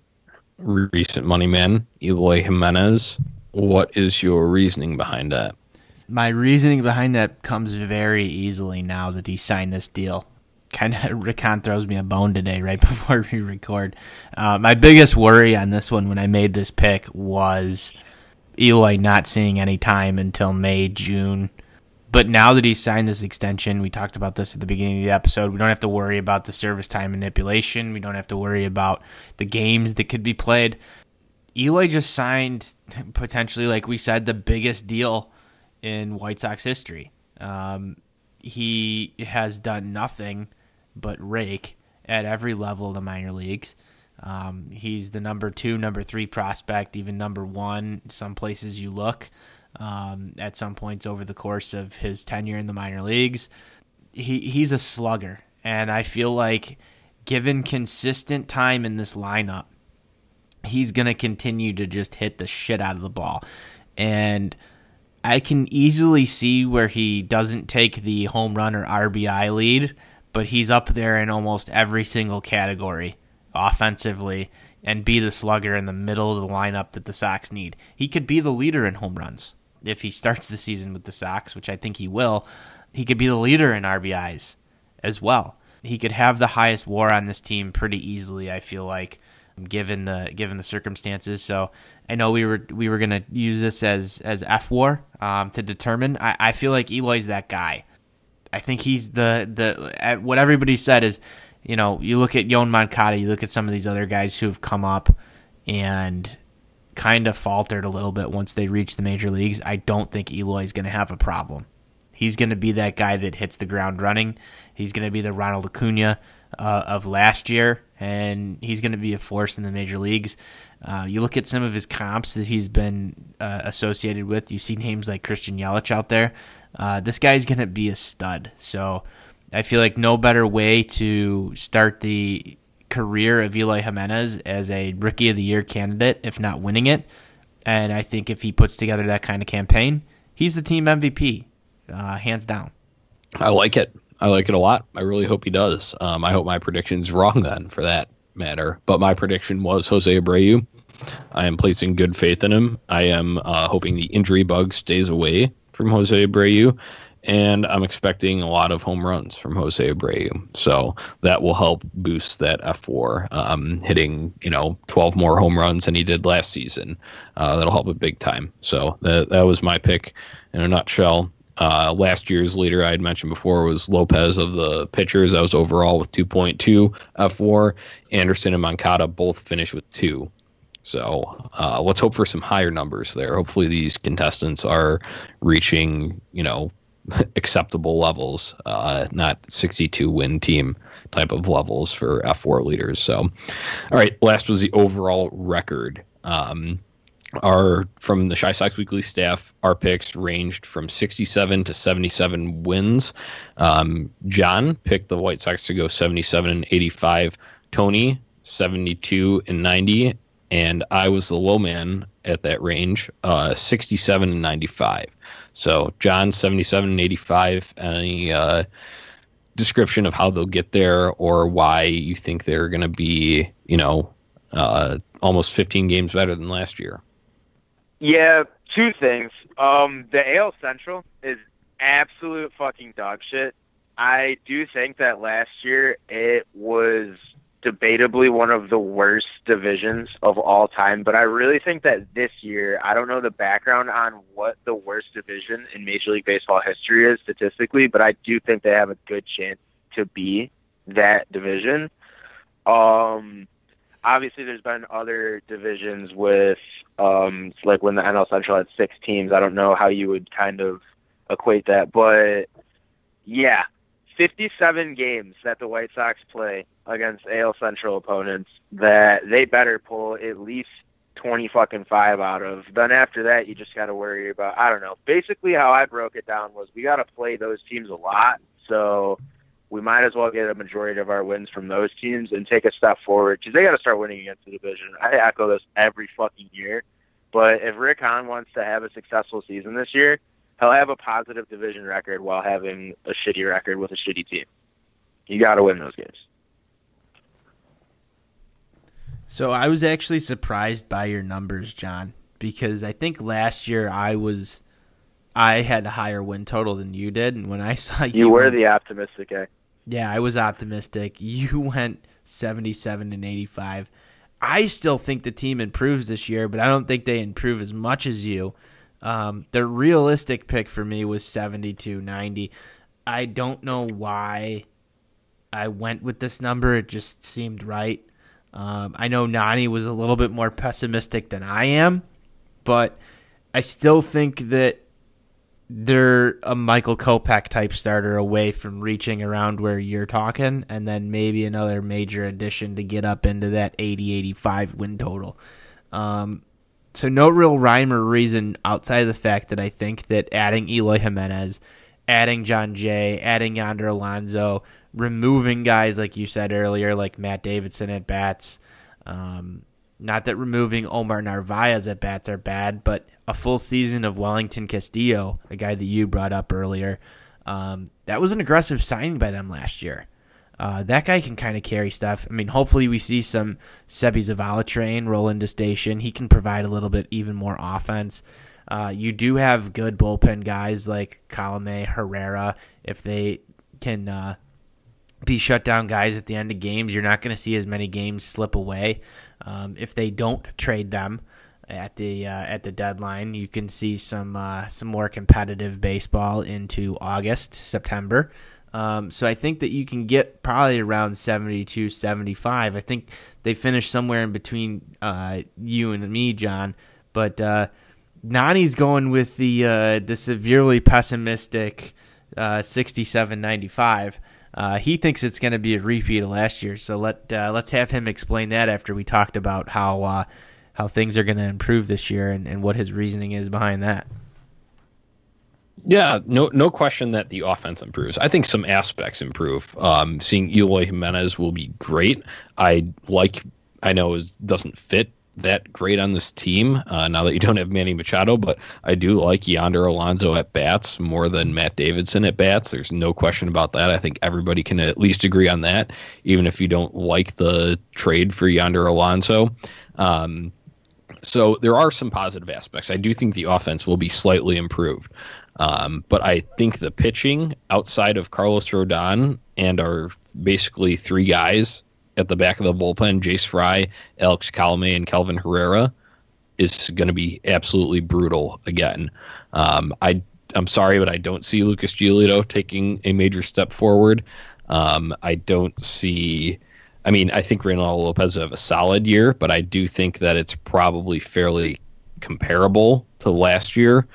recent money man, Eloy Jimenez. What is your reasoning behind that? my reasoning behind that comes very easily now that he signed this deal. Kind of, Rick Hahn throws me a bone today right before we record. Uh, my biggest worry on this one when I made this pick was Eloy not seeing any time until May, June. But now that he's signed this extension, we talked about this at the beginning of the episode. We don't have to worry about the service time manipulation. We don't have to worry about the games that could be played. Eloy just signed potentially, like we said, the biggest deal in White Sox history. Um, he has done nothing but rake at every level of the minor leagues. Um, he's the number two, number three prospect, even number one. Some places you look um, at some points over the course of his tenure in the minor leagues. He he's a slugger, and I feel like given consistent time in this lineup, he's gonna continue to just hit the shit out of the ball, and I can easily see where he doesn't take the home run or RBI lead, but he's up there in almost every single category offensively. and be the slugger in the middle of the lineup that the Sox need. He could be the leader in home runs if he starts the season with the Sox, which I think he will. He could be the leader in RBIs as well. He could have the highest WAR on this team pretty easily. I feel like, given the given the circumstances. So I know we were we were gonna use this as as F WAR um, to determine. I, I feel like Eloy's that guy. I think he's the the what everybody said is you know, you look at Yoan Moncada, you look at some of these other guys who have come up and kind of faltered a little bit once they reach the major leagues. I don't think Eloy is going to have a problem. He's going to be that guy that hits the ground running. He's going to be the Ronald Acuna uh, of last year, and he's going to be a force in the major leagues. Uh, you look at some of his comps that he's been uh, associated with. You see names like Christian Yelich out there. Uh, this guy's going to be a stud. So I feel like no better way to start the career of Eloy Jimenez as a rookie of the year candidate, if not winning it. And I think if he puts together that kind of campaign, he's the team MVP, uh, hands down. I like it. I like it a lot. I really hope he does. Um, I hope my prediction's wrong then, for that matter. But my prediction was Jose Abreu. I am placing good faith in him. I am uh, hoping the injury bug stays away from Jose Abreu and I'm expecting a lot of home runs from Jose Abreu. So that will help boost that fWAR, um, hitting you know 12 more home runs than he did last season. Uh, that'll help it big time. So that that was my pick in a nutshell. Uh, last year's leader I had mentioned before was Lopez of the pitchers. That was overall with 2.2 fWAR. Anderson and Moncada both finished with two. So uh, let's hope for some higher numbers there. Hopefully these contestants are reaching, you know, acceptable levels, uh, not 62 win team type of levels for fWAR leaders. So, all right, last was the overall record. Um, our from the Chi Sox Weekly staff, our picks ranged from 67 to 77 wins. Um, John picked the White Sox to go 77 and 85. Tony 72 and 90, and I was the low man at that range, uh, 67 and 95. So John, 77 and 85. Any uh, description of how they'll get there or why you think they're going to be, you know, uh, almost 15 games better than last year? Yeah, two things. Um, the AL Central is absolute fucking dog shit. I do think that last year it was debatably one of the worst divisions of all time. But I really think that this year, I don't know the background on what the worst division in Major League Baseball history is statistically, but I do think they have a good chance to be that division. Um, obviously, there's been other divisions with, um, like when the NL Central had six teams. I don't know how you would kind of equate that, but yeah, 57 games that the White Sox play against AL Central opponents that they better pull at least 20 fucking five out of. Then after that, you just got to worry about, I don't know. Basically, how I broke it down was we got to play those teams a lot. So we might as well get a majority of our wins from those teams and take a step forward because they got to start winning against the division. I echo this every fucking year. But if Rick Hahn wants to have a successful season this year, he'll have a positive division record while having a shitty record with a shitty team. You got to win those games. So I was actually surprised by your numbers, John, because I think last year I was I had a higher win total than you did, and when I saw you, you were the optimistic guy. Yeah, I was optimistic. You went seventy-seven and eighty-five. I still think the team improves this year, but I don't think they improve as much as you. Um, the realistic pick for me was 72 90. I don't know why I went with this number. It just seemed right. Um, I know Nani was a little bit more pessimistic than I am, but I still think that they're a Michael Kopech type starter away from reaching around where you're talking, and then maybe another major addition to get up into that 80 85 win total. Um, so, no real rhyme or reason outside of the fact that I think that adding Eloy Jimenez, adding Jon Jay, adding Yonder Alonso, removing guys like you said earlier, like Matt Davidson at bats. Um, not that removing Omar Narvaez at bats are bad, but a full season of Wellington Castillo, a guy that you brought up earlier, um, that was an aggressive signing by them last year. Uh, that guy can kind of carry stuff. I mean, hopefully we see some Seby Zavala train roll into station. He can provide a little bit even more offense. Uh, you do have good bullpen guys like Colome, Herrera. If they can uh, be shut down guys at the end of games, you're not going to see as many games slip away. Um, if they don't trade them at the uh, at the deadline, you can see some uh, some more competitive baseball into August, September. Um, so I think that you can get probably around 72, 75. I think they finished somewhere in between uh, you and me, John. But uh, Nani's going with the uh, the severely pessimistic uh, 67, 95. Uh, he thinks it's going to be a repeat of last year. So let uh, let's have him explain that after we talked about how uh, how things are going to improve this year and, and what his reasoning is behind that. Yeah, no, no question that the offense improves. I think some aspects improve. Um, seeing Eloy Jimenez will be great. I like. I know it doesn't fit that great on this team uh, now that you don't have Manny Machado, but I do like Yonder Alonso at bats more than Matt Davidson at bats. There's no question about that. I think everybody can at least agree on that, even if you don't like the trade for Yonder Alonso. Um, so there are some positive aspects. I do think the offense will be slightly improved. Um, but I think the pitching outside of Carlos Rodon and our basically three guys at the back of the bullpen, Jace Fry, Alex Colome, and Kelvin Herrera, is going to be absolutely brutal again. Um, I I'm sorry, but I don't see Lucas Giolito taking a major step forward. Um, I don't see. I mean, I think Reynaldo Lopez have a solid year, but I do think that it's probably fairly comparable to last year.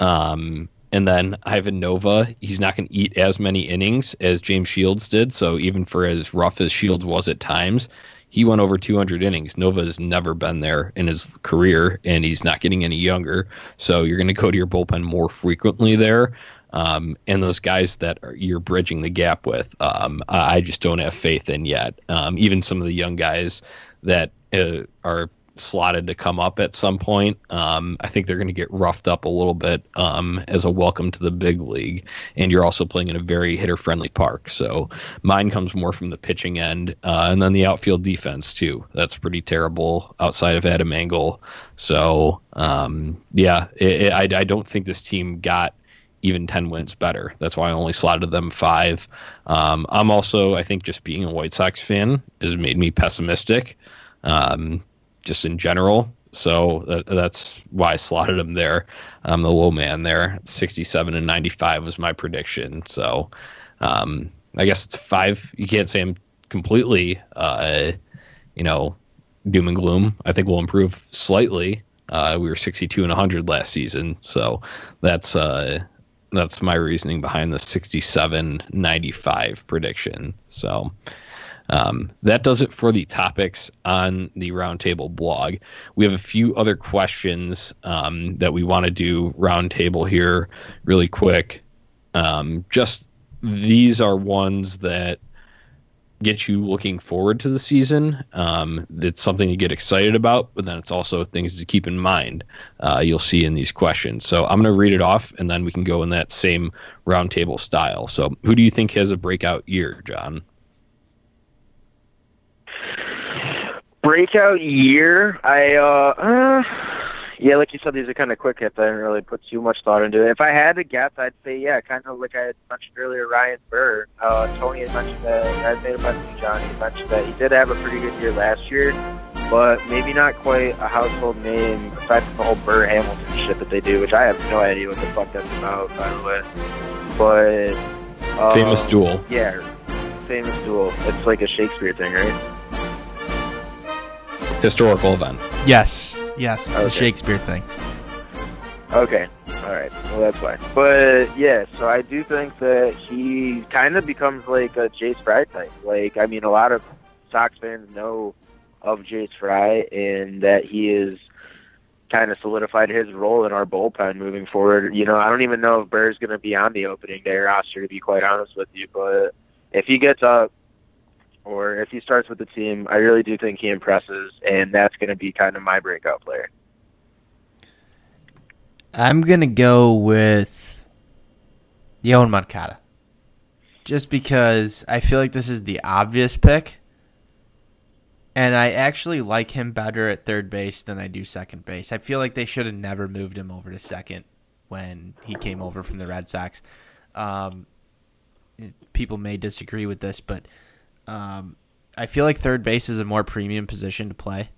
Um, and then Ivan Nova, he's not going to eat as many innings as James Shields did. So even for as rough as Shields was at times, he went over 200 innings. Nova has never been there in his career, and he's not getting any younger. So you're going to go to your bullpen more frequently there. Um, and those guys that are, you're bridging the gap with, um, I just don't have faith in yet. Um, even some of the young guys that uh, are slotted to come up at some point. Um, I think they're going to get roughed up a little bit um, as a welcome to the big league. And you're also playing in a very hitter friendly park. So mine comes more from the pitching end. Uh, and then the outfield defense, too. That's pretty terrible outside of Adam Engel. So, um, yeah, it, it, I, I don't think this team got even 10 wins better. That's why I only slotted them five. Um, I'm also, I think, just being a White Sox fan has made me pessimistic. Um, just in general. So that, that's why I slotted them there. Um, the low man there, 67 and 95 was my prediction. So um, I guess it's five. You can't say I'm completely, uh, you know, doom and gloom. I think we'll improve slightly. Uh, we were 62 and 100 last season, so that's uh, that's my reasoning behind the 67 95 prediction. So um, that does it for the topics on the roundtable blog. We have a few other questions um, that we want to do roundtable here really quick. Um, just these are ones that get you looking forward to the season. Um, it's something to get excited about, but then it's also things to keep in mind. Uh, you'll see in these questions. So I'm going to read it off, and then we can go in that same roundtable style. So, who do you think has a breakout year, John? breakout year, I uh, uh yeah, like you said, these are kind of quick hits. I didn't really put too much thought into it. If I had to guess, I'd say yeah, kind of like I had mentioned earlier, Ryan Burr. Uh, Tony had mentioned that. I made a mention to John. He mentioned that he did have a pretty good year last year, but maybe not quite a household name aside from the whole Burr Hamilton shit that they do, which I have no idea what the fuck that's about, by the way. But um, famous duel. Yeah, famous duel. It's like a Shakespeare thing, right? historical event. Yes, yes, it's okay. a Shakespeare thing. Okay, all right, well that's fine. But yeah, so I do think that he kind of becomes like a Jace Fry type. Like, I mean, a lot of Sox fans know of Jace Fry and that he is kind of solidified his role in our bullpen moving forward. You know, I don't even know if Burr's going to be on the opening day roster, to be quite honest with you. But if he gets up or if he starts with the team, I really do think he impresses, and that's going to be kind of my breakout player. I'm going to go with Yoan Moncada. just because I feel like this is the obvious pick. And I actually like him better at third base than I do second base. I feel like they should have never moved him over to second when he came over from the Red Sox. Um, people may disagree with this, but um, I feel like third base is a more premium position to play.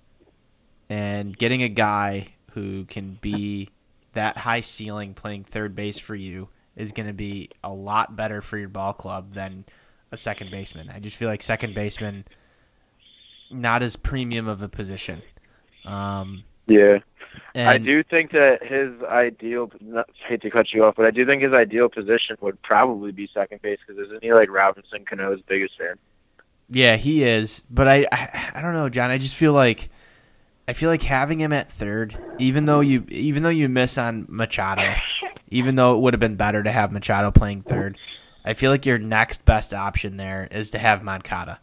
And getting a guy who can be that high ceiling playing third base for you is going to be a lot better for your ball club than a second baseman. I just feel like second baseman not as premium of a position. Um, Yeah. I do think that his ideal, not hate to cut you off, but I do think his ideal position would probably be second base because isn't he like Robinson Cano's biggest fan? Yeah, he is, but I, I I don't know, John. I just feel like I feel like having him at third, even though you even though you miss on Machado, even though it would have been better to have Machado playing third, I feel like your next best option there is to have Moncada.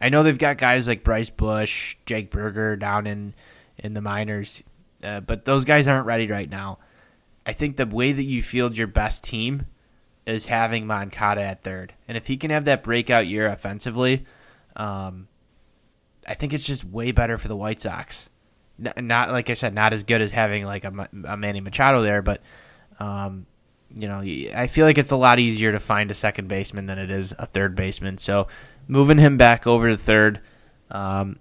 I know they've got guys like Bryce Bush, Jake Burger down in in the minors, uh, but those guys aren't ready right now. I think the way that you field your best team is having Moncada at third, and if he can have that breakout year offensively, um, I think it's just way better for the White Sox. N- Not like I said, not as good as having like a, a Manny Machado there, but um, you know, I feel like it's a lot easier to find a second baseman than it is a third baseman. So moving him back over to third, um,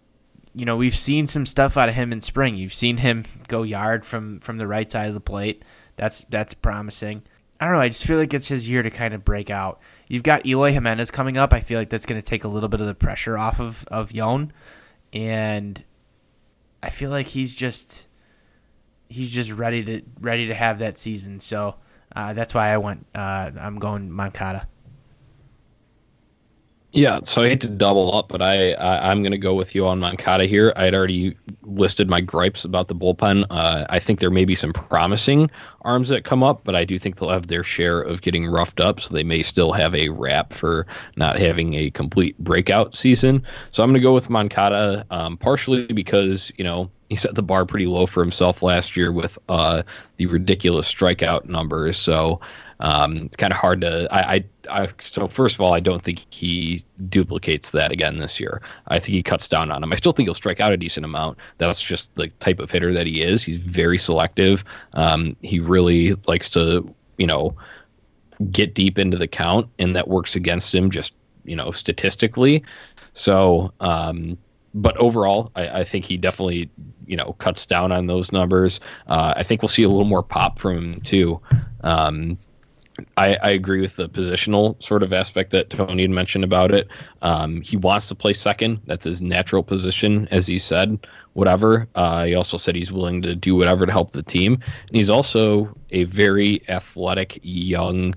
you know, we've seen some stuff out of him in spring. You've seen him go yard from from the right side of the plate. That's that's promising. I don't know. I just feel like it's his year to kind of break out. You've got Eloy Jimenez coming up. I feel like that's going to take a little bit of the pressure off of of Yon, and I feel like he's just he's just ready to ready to have that season. So uh, that's why I went. Uh, I'm going Moncada. Yeah, so I hate to double up, but I, I I'm going to go with you on Moncada here. I had already listed my gripes about the bullpen. Uh, I think there may be some promising arms that come up, but I do think they'll have their share of getting roughed up, so they may still have a rap for not having a complete breakout season. So I'm going to go with Moncada, um, partially because you know he set the bar pretty low for himself last year with uh, the ridiculous strikeout numbers. So um, it's kind of hard to. I, I, I. So first of all, I don't think he duplicates that again this year. I think he cuts down on him. I still think he'll strike out a decent amount. That's just the type of hitter that he is. He's very selective. Um, he really likes to, you know, get deep into the count, and that works against him just, you know, statistically. So, um, but overall, I, I think he definitely, you know, cuts down on those numbers. Uh, I think we'll see a little more pop from him too. Um, I, I agree with the positional sort of aspect that Tony had mentioned about it. Um, he wants to play second. That's his natural position, as he said. Whatever. Uh, he also said he's willing to do whatever to help the team. And he's also a very athletic, young,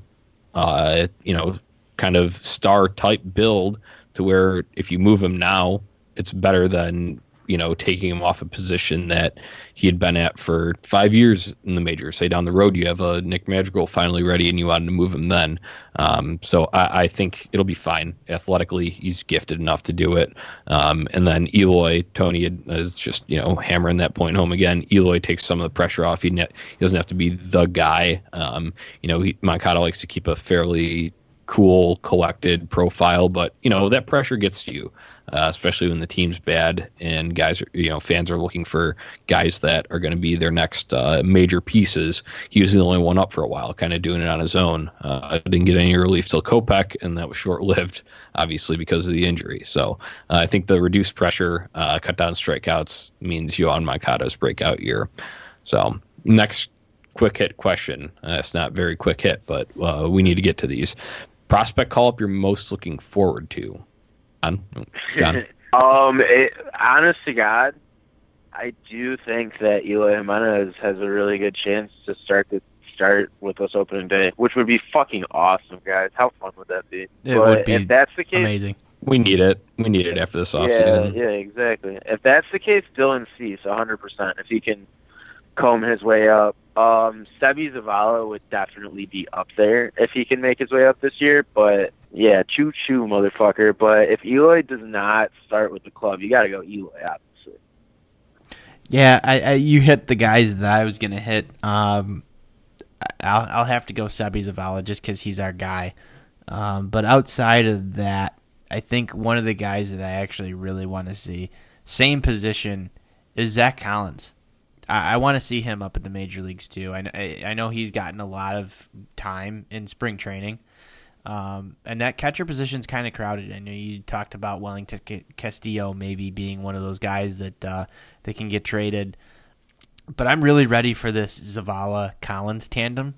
uh, you know, kind of star type build to where if you move him now, it's better than you know taking him off a position that he had been at for five years in the majors. Say down the road you have a Nick Madrigal finally ready and you wanted to move him then. Um, so I, I think it'll be fine athletically. He's gifted enough to do it. Um, and then Eloy Tony is just you know hammering that point home again. Eloy takes some of the pressure off. He, ne- he doesn't have to be the guy. Um, you know, he, Moncada likes to keep a fairly cool, collected profile, but you know that pressure gets to you, uh, especially when the team's bad and guys, are, you know, fans are looking for guys that are going to be their next uh, major pieces. He was the only one up for a while, kind of doing it on his own. Uh, didn't get any relief till Kopech, and that was short lived, obviously because of the injury. So uh, I think the reduced pressure, uh, cut down strikeouts means Yoan Moncada's breakout year. So next quick hit question. Uh, it's not very quick hit, but uh, we need to get to these. Prospect call up you're most looking forward to. John, John. um, it, honest to God, I do think that Eloy Jimenez has a really good chance to start the start with us opening day, which would be fucking awesome, guys. How fun would that be? It but would be if that's the case, Amazing. we need it. We need it after this yeah, offseason. yeah, exactly. If that's the case, Dylan Cease, 100%. If he can comb his way up. Um, Seby Zavala would definitely be up there if he can make his way up this year. But yeah, choo choo, motherfucker. But if Eloy does not start with the club, you got to go Eloy, obviously. Yeah, I, I you hit the guys that I was gonna hit. Um, I'll I'll have to go Seby Zavala just because he's our guy. Um, but outside of that, I think one of the guys that I actually really want to see, same position, is Zach Collins. I, I want to see him up at the major leagues too. I, I, know he's gotten a lot of time in spring training. Um, and that catcher position's kind of crowded. I know you talked about Wellington Castillo maybe being one of those guys that uh, they can get traded. But I'm really ready for this Zavala Collins tandem.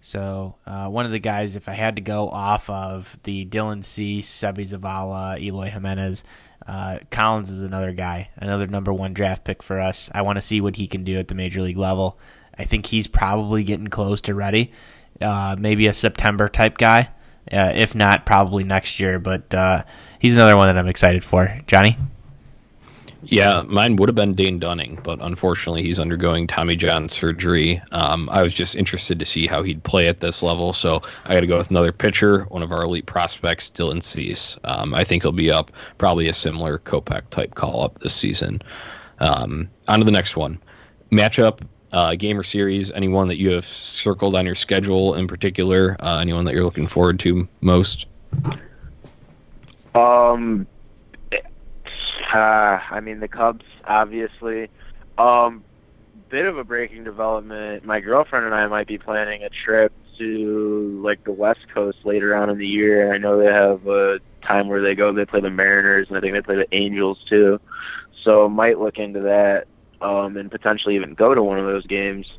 So uh, one of the guys, if I had to go off of the Dylan C, Seby Zavala, Eloy Jimenez, uh, Collins is another guy, another number one draft pick for us. I want to see what he can do at the major league level. I think he's probably getting close to ready. Uh, maybe a September type guy. Uh, if not, probably next year. But uh, he's another one that I'm excited for. Johnny? Yeah, mine would have been Dane Dunning, but unfortunately he's undergoing Tommy John surgery. Um, I was just interested to see how he'd play at this level, so I got to go with another pitcher, one of our elite prospects, Dylan Cease. Um, I think he'll be up, probably a similar Kopech type call up this season. Um, on to the next one. Matchup, uh, game or series, anyone that you have circled on your schedule in particular, uh, anyone that you're looking forward to most? Um, uh, I mean, the Cubs, obviously. Um, bit of a breaking development. My girlfriend and I might be planning a trip to like the West Coast later on in the year. I know they have a time where they go. They play the Mariners, and I think they play the Angels too. So might look into that um, and potentially even go to one of those games.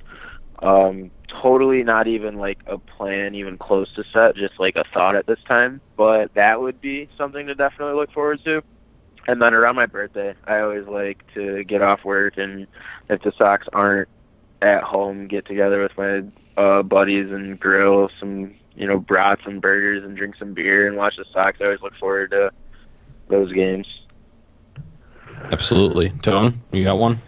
Um, totally not even like a plan even close to set, just like a thought at this time. But that would be something to definitely look forward to. And then around my birthday, I always like to get off work, and if the Sox aren't at home, get together with my uh, buddies and grill some, you know, brats and burgers and drink some beer and watch the Sox. I always look forward to those games. Absolutely, Tone, you got one?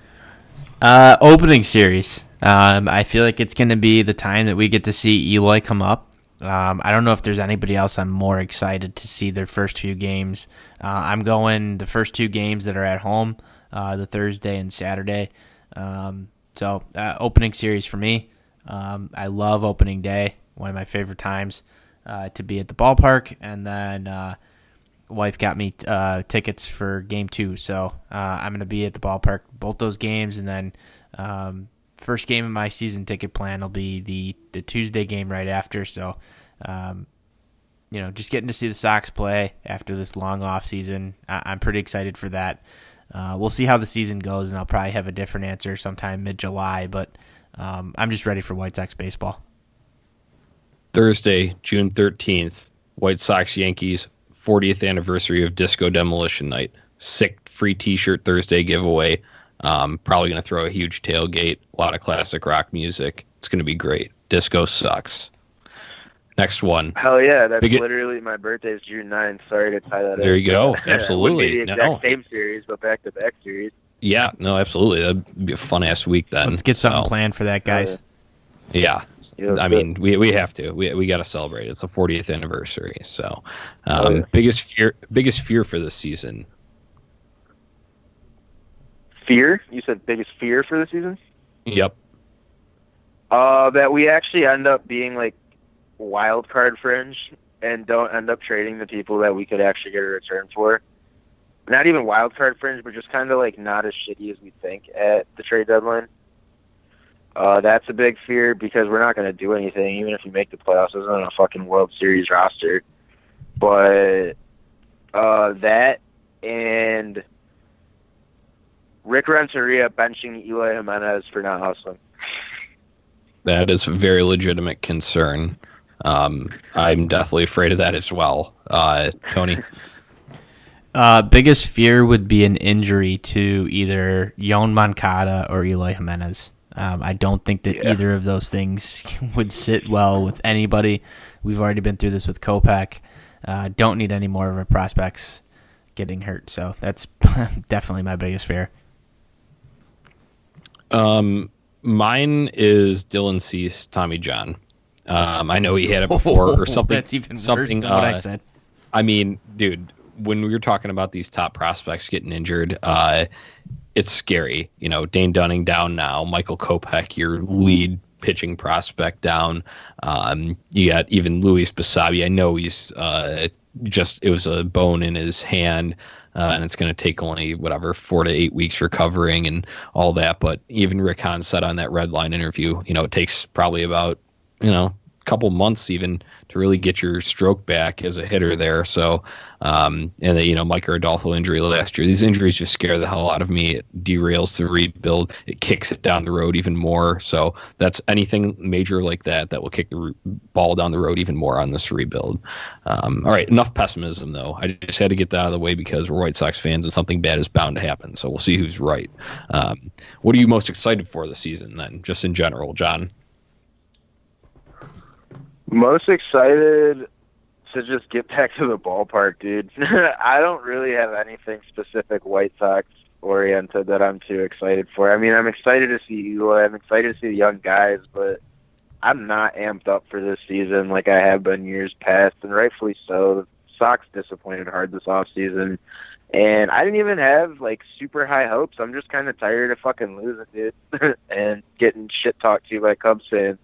Uh, opening series. Um, I feel like it's going to be the time that we get to see Eloy come up. Um, I don't know if there's anybody else I'm more excited to see their first few games. Uh, I'm going the first two games that are at home, uh, the Thursday and Saturday. Um, so uh, opening series for me. Um, I love opening day, one of my favorite times uh, to be at the ballpark, and then uh, wife got me uh, tickets for game two, so I'm going to be at the ballpark both those games, and then um, first game of my season ticket plan will be the the Tuesday game right after. So, um, you know, just getting to see the Sox play after this long off season, I- am pretty excited for that. Uh, we'll see how the season goes, and I'll probably have a different answer sometime mid July. But um, I'm just ready for White Sox baseball. Thursday, June 13th, White Sox Yankees 40th anniversary of Disco Demolition Night. Sick free T-shirt Thursday giveaway. Um, probably going to throw a huge tailgate, a lot of classic rock music. It's going to be great. Disco sucks. Next one. Hell yeah, that's Big literally my birthday is June 9th. Sorry to tie that. Up. There in. you go. Absolutely. the exact no. same series, but back to back series. Yeah, no, absolutely. That'd be a fun ass week then. Let's get something so. planned for that, guys. yeah. yeah. I mean, we we have to. We we got to celebrate. It's the 40th anniversary. So, um, oh, yeah. biggest fear biggest fear for this season fear. You said biggest fear for the season. Yep. Uh, that we actually end up being like wild card fringe and don't end up trading the people that we could actually get a return for. Not even wild card fringe, but just kind of like not as shitty as we think at the trade deadline. Uh, that's a big fear because we're not going to do anything, even if we make the playoffs. It's not a fucking World Series roster. But uh, that and Rick Renteria benching Eloy Jimenez for not hustling. That is a very legitimate concern. Um, I'm definitely afraid of that as well. Uh, Tony? Uh, biggest fear would be an injury to either Yoan Moncada or Eloy Jimenez. Um, I don't think that yeah. either of those things would sit well with anybody. We've already been through this with Kopech. Uh, don't need any more of our prospects getting hurt. So that's definitely my biggest fear. Um, mine is Dylan Cease, Tommy John. Um, I know he had it before or something. That's even something, worse than uh, what I uh, said. I mean, dude, when we were talking about these top prospects getting injured, uh, it's scary. You know, Dane Dunning down now, Michael Kopech, your lead pitching prospect down. Um, you got even Luis Basabe. I know he's uh, just it was a bone in his hand. Uh, and it's going to take only whatever four to eight weeks recovering and all that. But even Rick Hahn said on that red line interview, you know, it takes probably about you know couple months even to really get your stroke back as a hitter there. So, um, and the, you know, Micker Adolfo injury last year. These injuries just scare the hell out of me. It derails the rebuild. It kicks it down the road even more. So that's anything major like that that will kick the re- ball down the road even more on this rebuild. Um, all right, enough pessimism though. I just had to get that out of the way because we're White Sox fans and something bad is bound to happen. So we'll see who's right. Um, what are you most excited for this season then, just in general, John? Most excited to just get back to the ballpark, dude. I don't really have anything specific White Sox oriented that I'm too excited for. I mean, I'm excited to see Eloy. I'm excited to see the young guys, but I'm not amped up for this season like I have been years past, and rightfully so. The Sox disappointed hard this off season, and I didn't even have like super high hopes. I'm just kind of tired of fucking losing, dude, and getting shit talked to by Cubs fans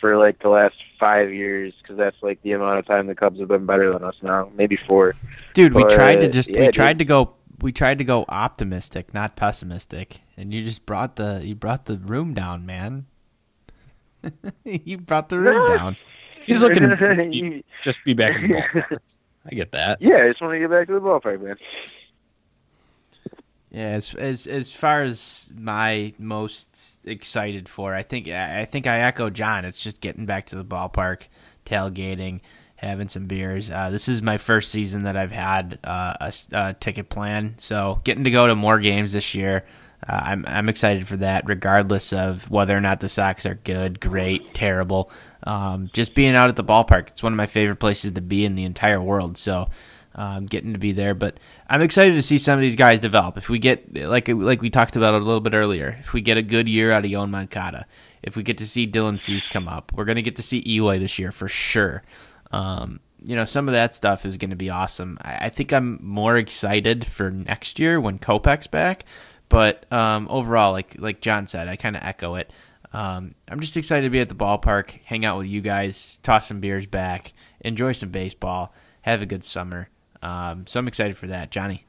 for like the last five years because that's like the amount of time the Cubs have been better than us now, maybe four. Dude, but, we tried to just yeah, we tried dude. to go we tried to go optimistic, not pessimistic, and you just brought the you brought the room down, man. you brought the room No. down. He's looking to just be back in the ballpark. I get that. Yeah, I just want to get back to the ballpark, man. Yeah, as as as far as my most excited for, I think I think I echo John. It's just getting back to the ballpark, tailgating, having some beers. Uh, this is my first season that I've had uh, a, a ticket plan, so getting to go to more games this year. Uh, I'm I'm excited for that, regardless of whether or not the Sox are good, great, terrible. Um, just being out at the ballpark, it's one of my favorite places to be in the entire world. So um, getting to be there. But I'm excited to see some of these guys develop. If we get like like we talked about a little bit earlier, if we get a good year out of Yon Moncada, if we get to see Dylan Cease come up, we're gonna get to see Eloy this year for sure. Um, you know, some of that stuff is going to be awesome. I, I think I'm more excited for next year when Kopech's back. But um, overall, like like John said, I kind of echo it. Um, I'm just excited to be at the ballpark, hang out with you guys, toss some beers back, enjoy some baseball, have a good summer. Um, so I'm excited for that, Johnny.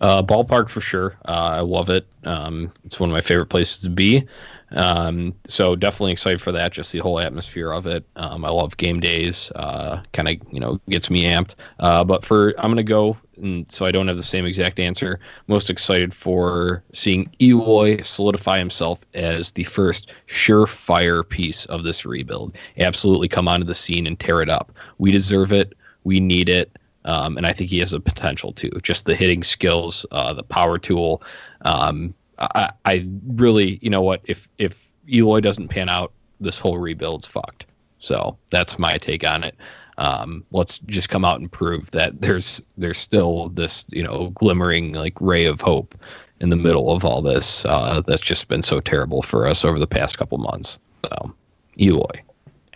Uh, ballpark for sure. Uh, I love it. Um, it's one of my favorite places to be. Um, so definitely excited for that. Just the whole atmosphere of it. Um, I love game days. Uh, kind of you know gets me amped. Uh, but for I'm gonna go, and so I don't have the same exact answer. Most excited for seeing Eloy solidify himself as the first surefire piece of this rebuild. Absolutely come onto the scene and tear it up. We deserve it. We need it. Um, and I think he has a potential to just the hitting skills, uh, the power tool. Um, I, I really, you know what, if if Eloy doesn't pan out, this whole rebuild's fucked. So that's my take on it. Um, let's just come out and prove that there's there's still this you know glimmering like ray of hope in the middle of all this uh, that's just been so terrible for us over the past couple months. So Eloy.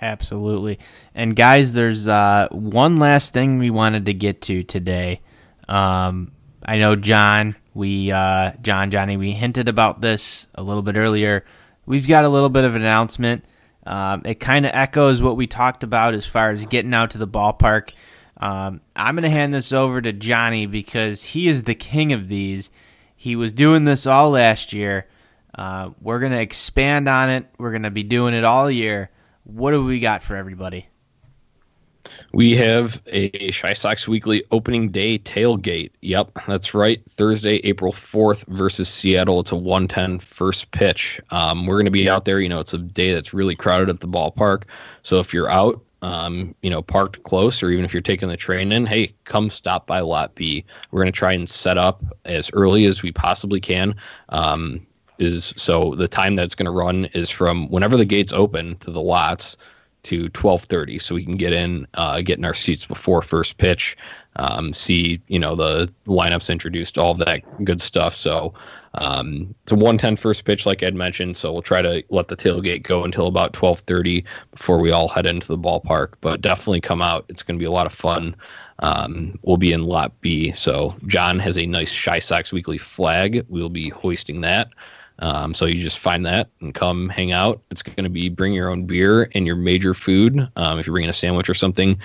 Absolutely. And guys, there's uh, one last thing we wanted to get to today. Um, I know John, we uh, John Johnny, we hinted about this a little bit earlier. We've got a little bit of an announcement. Um, it kind of echoes what we talked about as far as getting out to the ballpark. Um, I'm going to hand this over to Johnny because he is the king of these. He was doing this all last year. Uh, we're going to expand on it. We're going to be doing it all year. What have we got for everybody? We have a Chi Sox Weekly opening day tailgate. Yep, that's right. Thursday, April 4th versus Seattle. It's a 110 first pitch. Um, we're going to be out there. You know, it's a day that's really crowded at the ballpark. So if you're out, um, you know, parked close, or even if you're taking the train in, hey, come stop by Lot B. We're going to try and set up as early as we possibly can. Um, is so the time that's going to run is from whenever the gates open to the lots to 12:30 so we can get in uh, get in our seats before first pitch um, see you know the lineups introduced all of that good stuff. So um, it's a 110 first pitch like I'd mentioned so we'll try to let the tailgate go until about 12:30 before we all head into the ballpark. But definitely come out. It's going to be a lot of fun. Um, we'll be in lot B. So John has a nice Chi Sox weekly flag. We'll be hoisting that Um, so you just find that and come hang out. It's going to be bring your own beer and your major food. Um, if you're bringing a sandwich or something,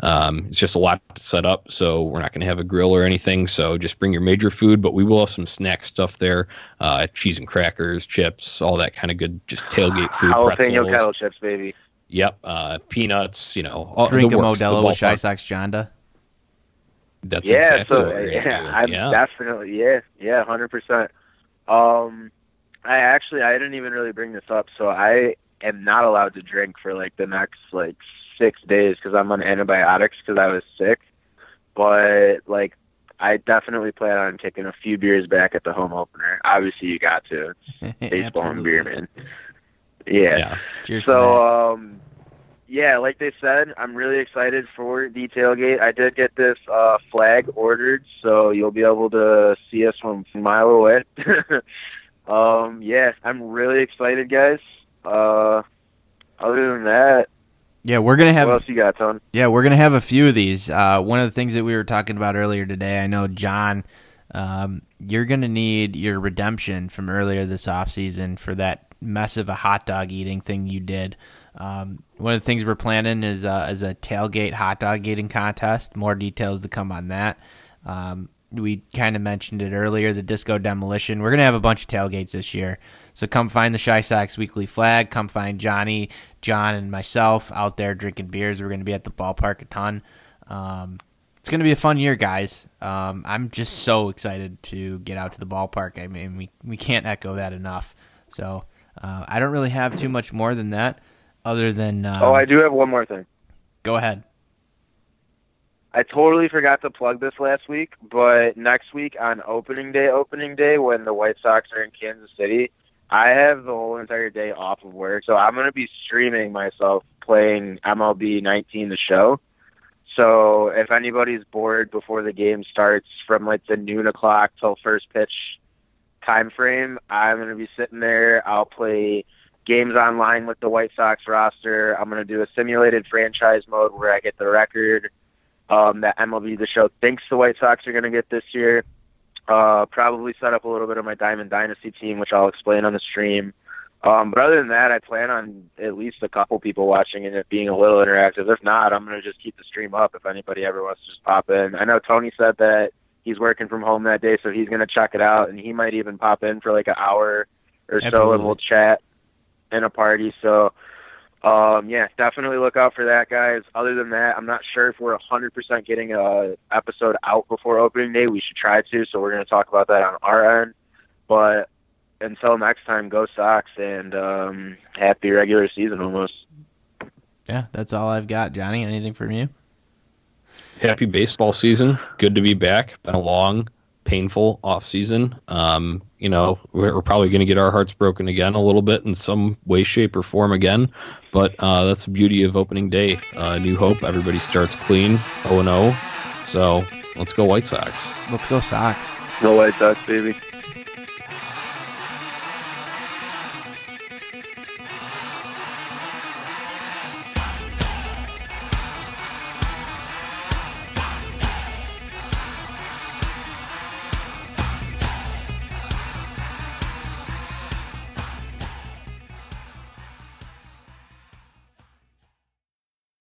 um, it's just a lot to set up. So we're not going to have a grill or anything. So just bring your major food, but we will have some snack stuff there, uh, cheese and crackers, chips, all that kind of good, just tailgate food. Jalapeno kettle chips, baby. Yep, uh, peanuts. You know, all, Drink the a works, Modelo with Shy ballpark. Sox Jonda. That's yeah, exactly so what we're yeah, gonna. I'm yeah. definitely yeah, yeah, hundred percent. Um, I actually I didn't even really bring this up, so I am not allowed to drink for like the next like six days because I'm on antibiotics because I was sick. But like, I definitely plan on taking a few beers back at the home opener. Obviously, you got to It's baseball and beer, man. Yeah. yeah. Cheers. So, um, yeah, like they said, I'm really excited for the tailgate. I did get this uh, flag ordered, so you'll be able to see us from a mile away. um, yeah, I'm really excited, guys. Uh, other than that, Yeah, we're gonna have what else you got, Tone? Yeah, we're gonna have a few of these. Uh, one of the things that we were talking about earlier today, I know John, um, you're gonna need your redemption from earlier this offseason for that mess of a hot dog eating thing you did. Um, one of the things we're planning is uh, is a tailgate hot dog eating contest. More details to come on that. Um, we kind of mentioned it earlier. The disco demolition. We're gonna have a bunch of tailgates this year. So come find the Chi Sox weekly flag. Come find Johnny, John, and myself out there drinking beers. We're going to be at the ballpark a ton. Um, it's going to be a fun year, guys. Um, I'm just so excited to get out to the ballpark. I mean, we, we can't echo that enough. So uh, I don't really have too much more than that, other than um, oh, I do have one more thing. go ahead. I totally forgot to plug this last week, but next week on opening day, opening day, when the White Sox are in Kansas City, I have the whole entire day off of work, so I'm going to be streaming myself playing MLB 19 the show. So if anybody's bored before the game starts from like the noon o'clock till first pitch time frame, I'm going to be sitting there. I'll play games online with the White Sox roster. I'm going to do a simulated franchise mode where I get the record um, that MLB the show thinks the White Sox are going to get this year. Uh, probably set up a little bit of my Diamond Dynasty team, which I'll explain on the stream. Um, but other than that, I plan on at least a couple people watching and it being a little interactive. If not, I'm going to just keep the stream up if anybody ever wants to just pop in. I know Tony said that he's working from home that day, so he's going to check it out, and he might even pop in for like an hour or so, and we'll chat in a party. So, um, yeah, definitely look out for that, guys. Other than that, I'm not sure if we're 100% getting a episode out before opening day. We should try to, so we're going to talk about that on our end. But until next time, go Sox and um, happy regular season almost. Yeah, that's all I've got. Johnny, anything from you? happy baseball season. Good to be back. Been a long, painful off season. Um, you know, we're, we're probably going to get our hearts broken again a little bit in some way, shape, or form again. But uh, that's the beauty of opening day. Uh, new hope. Everybody starts clean, 0 0. So let's go White Sox. Let's go Sox. No White Sox, baby.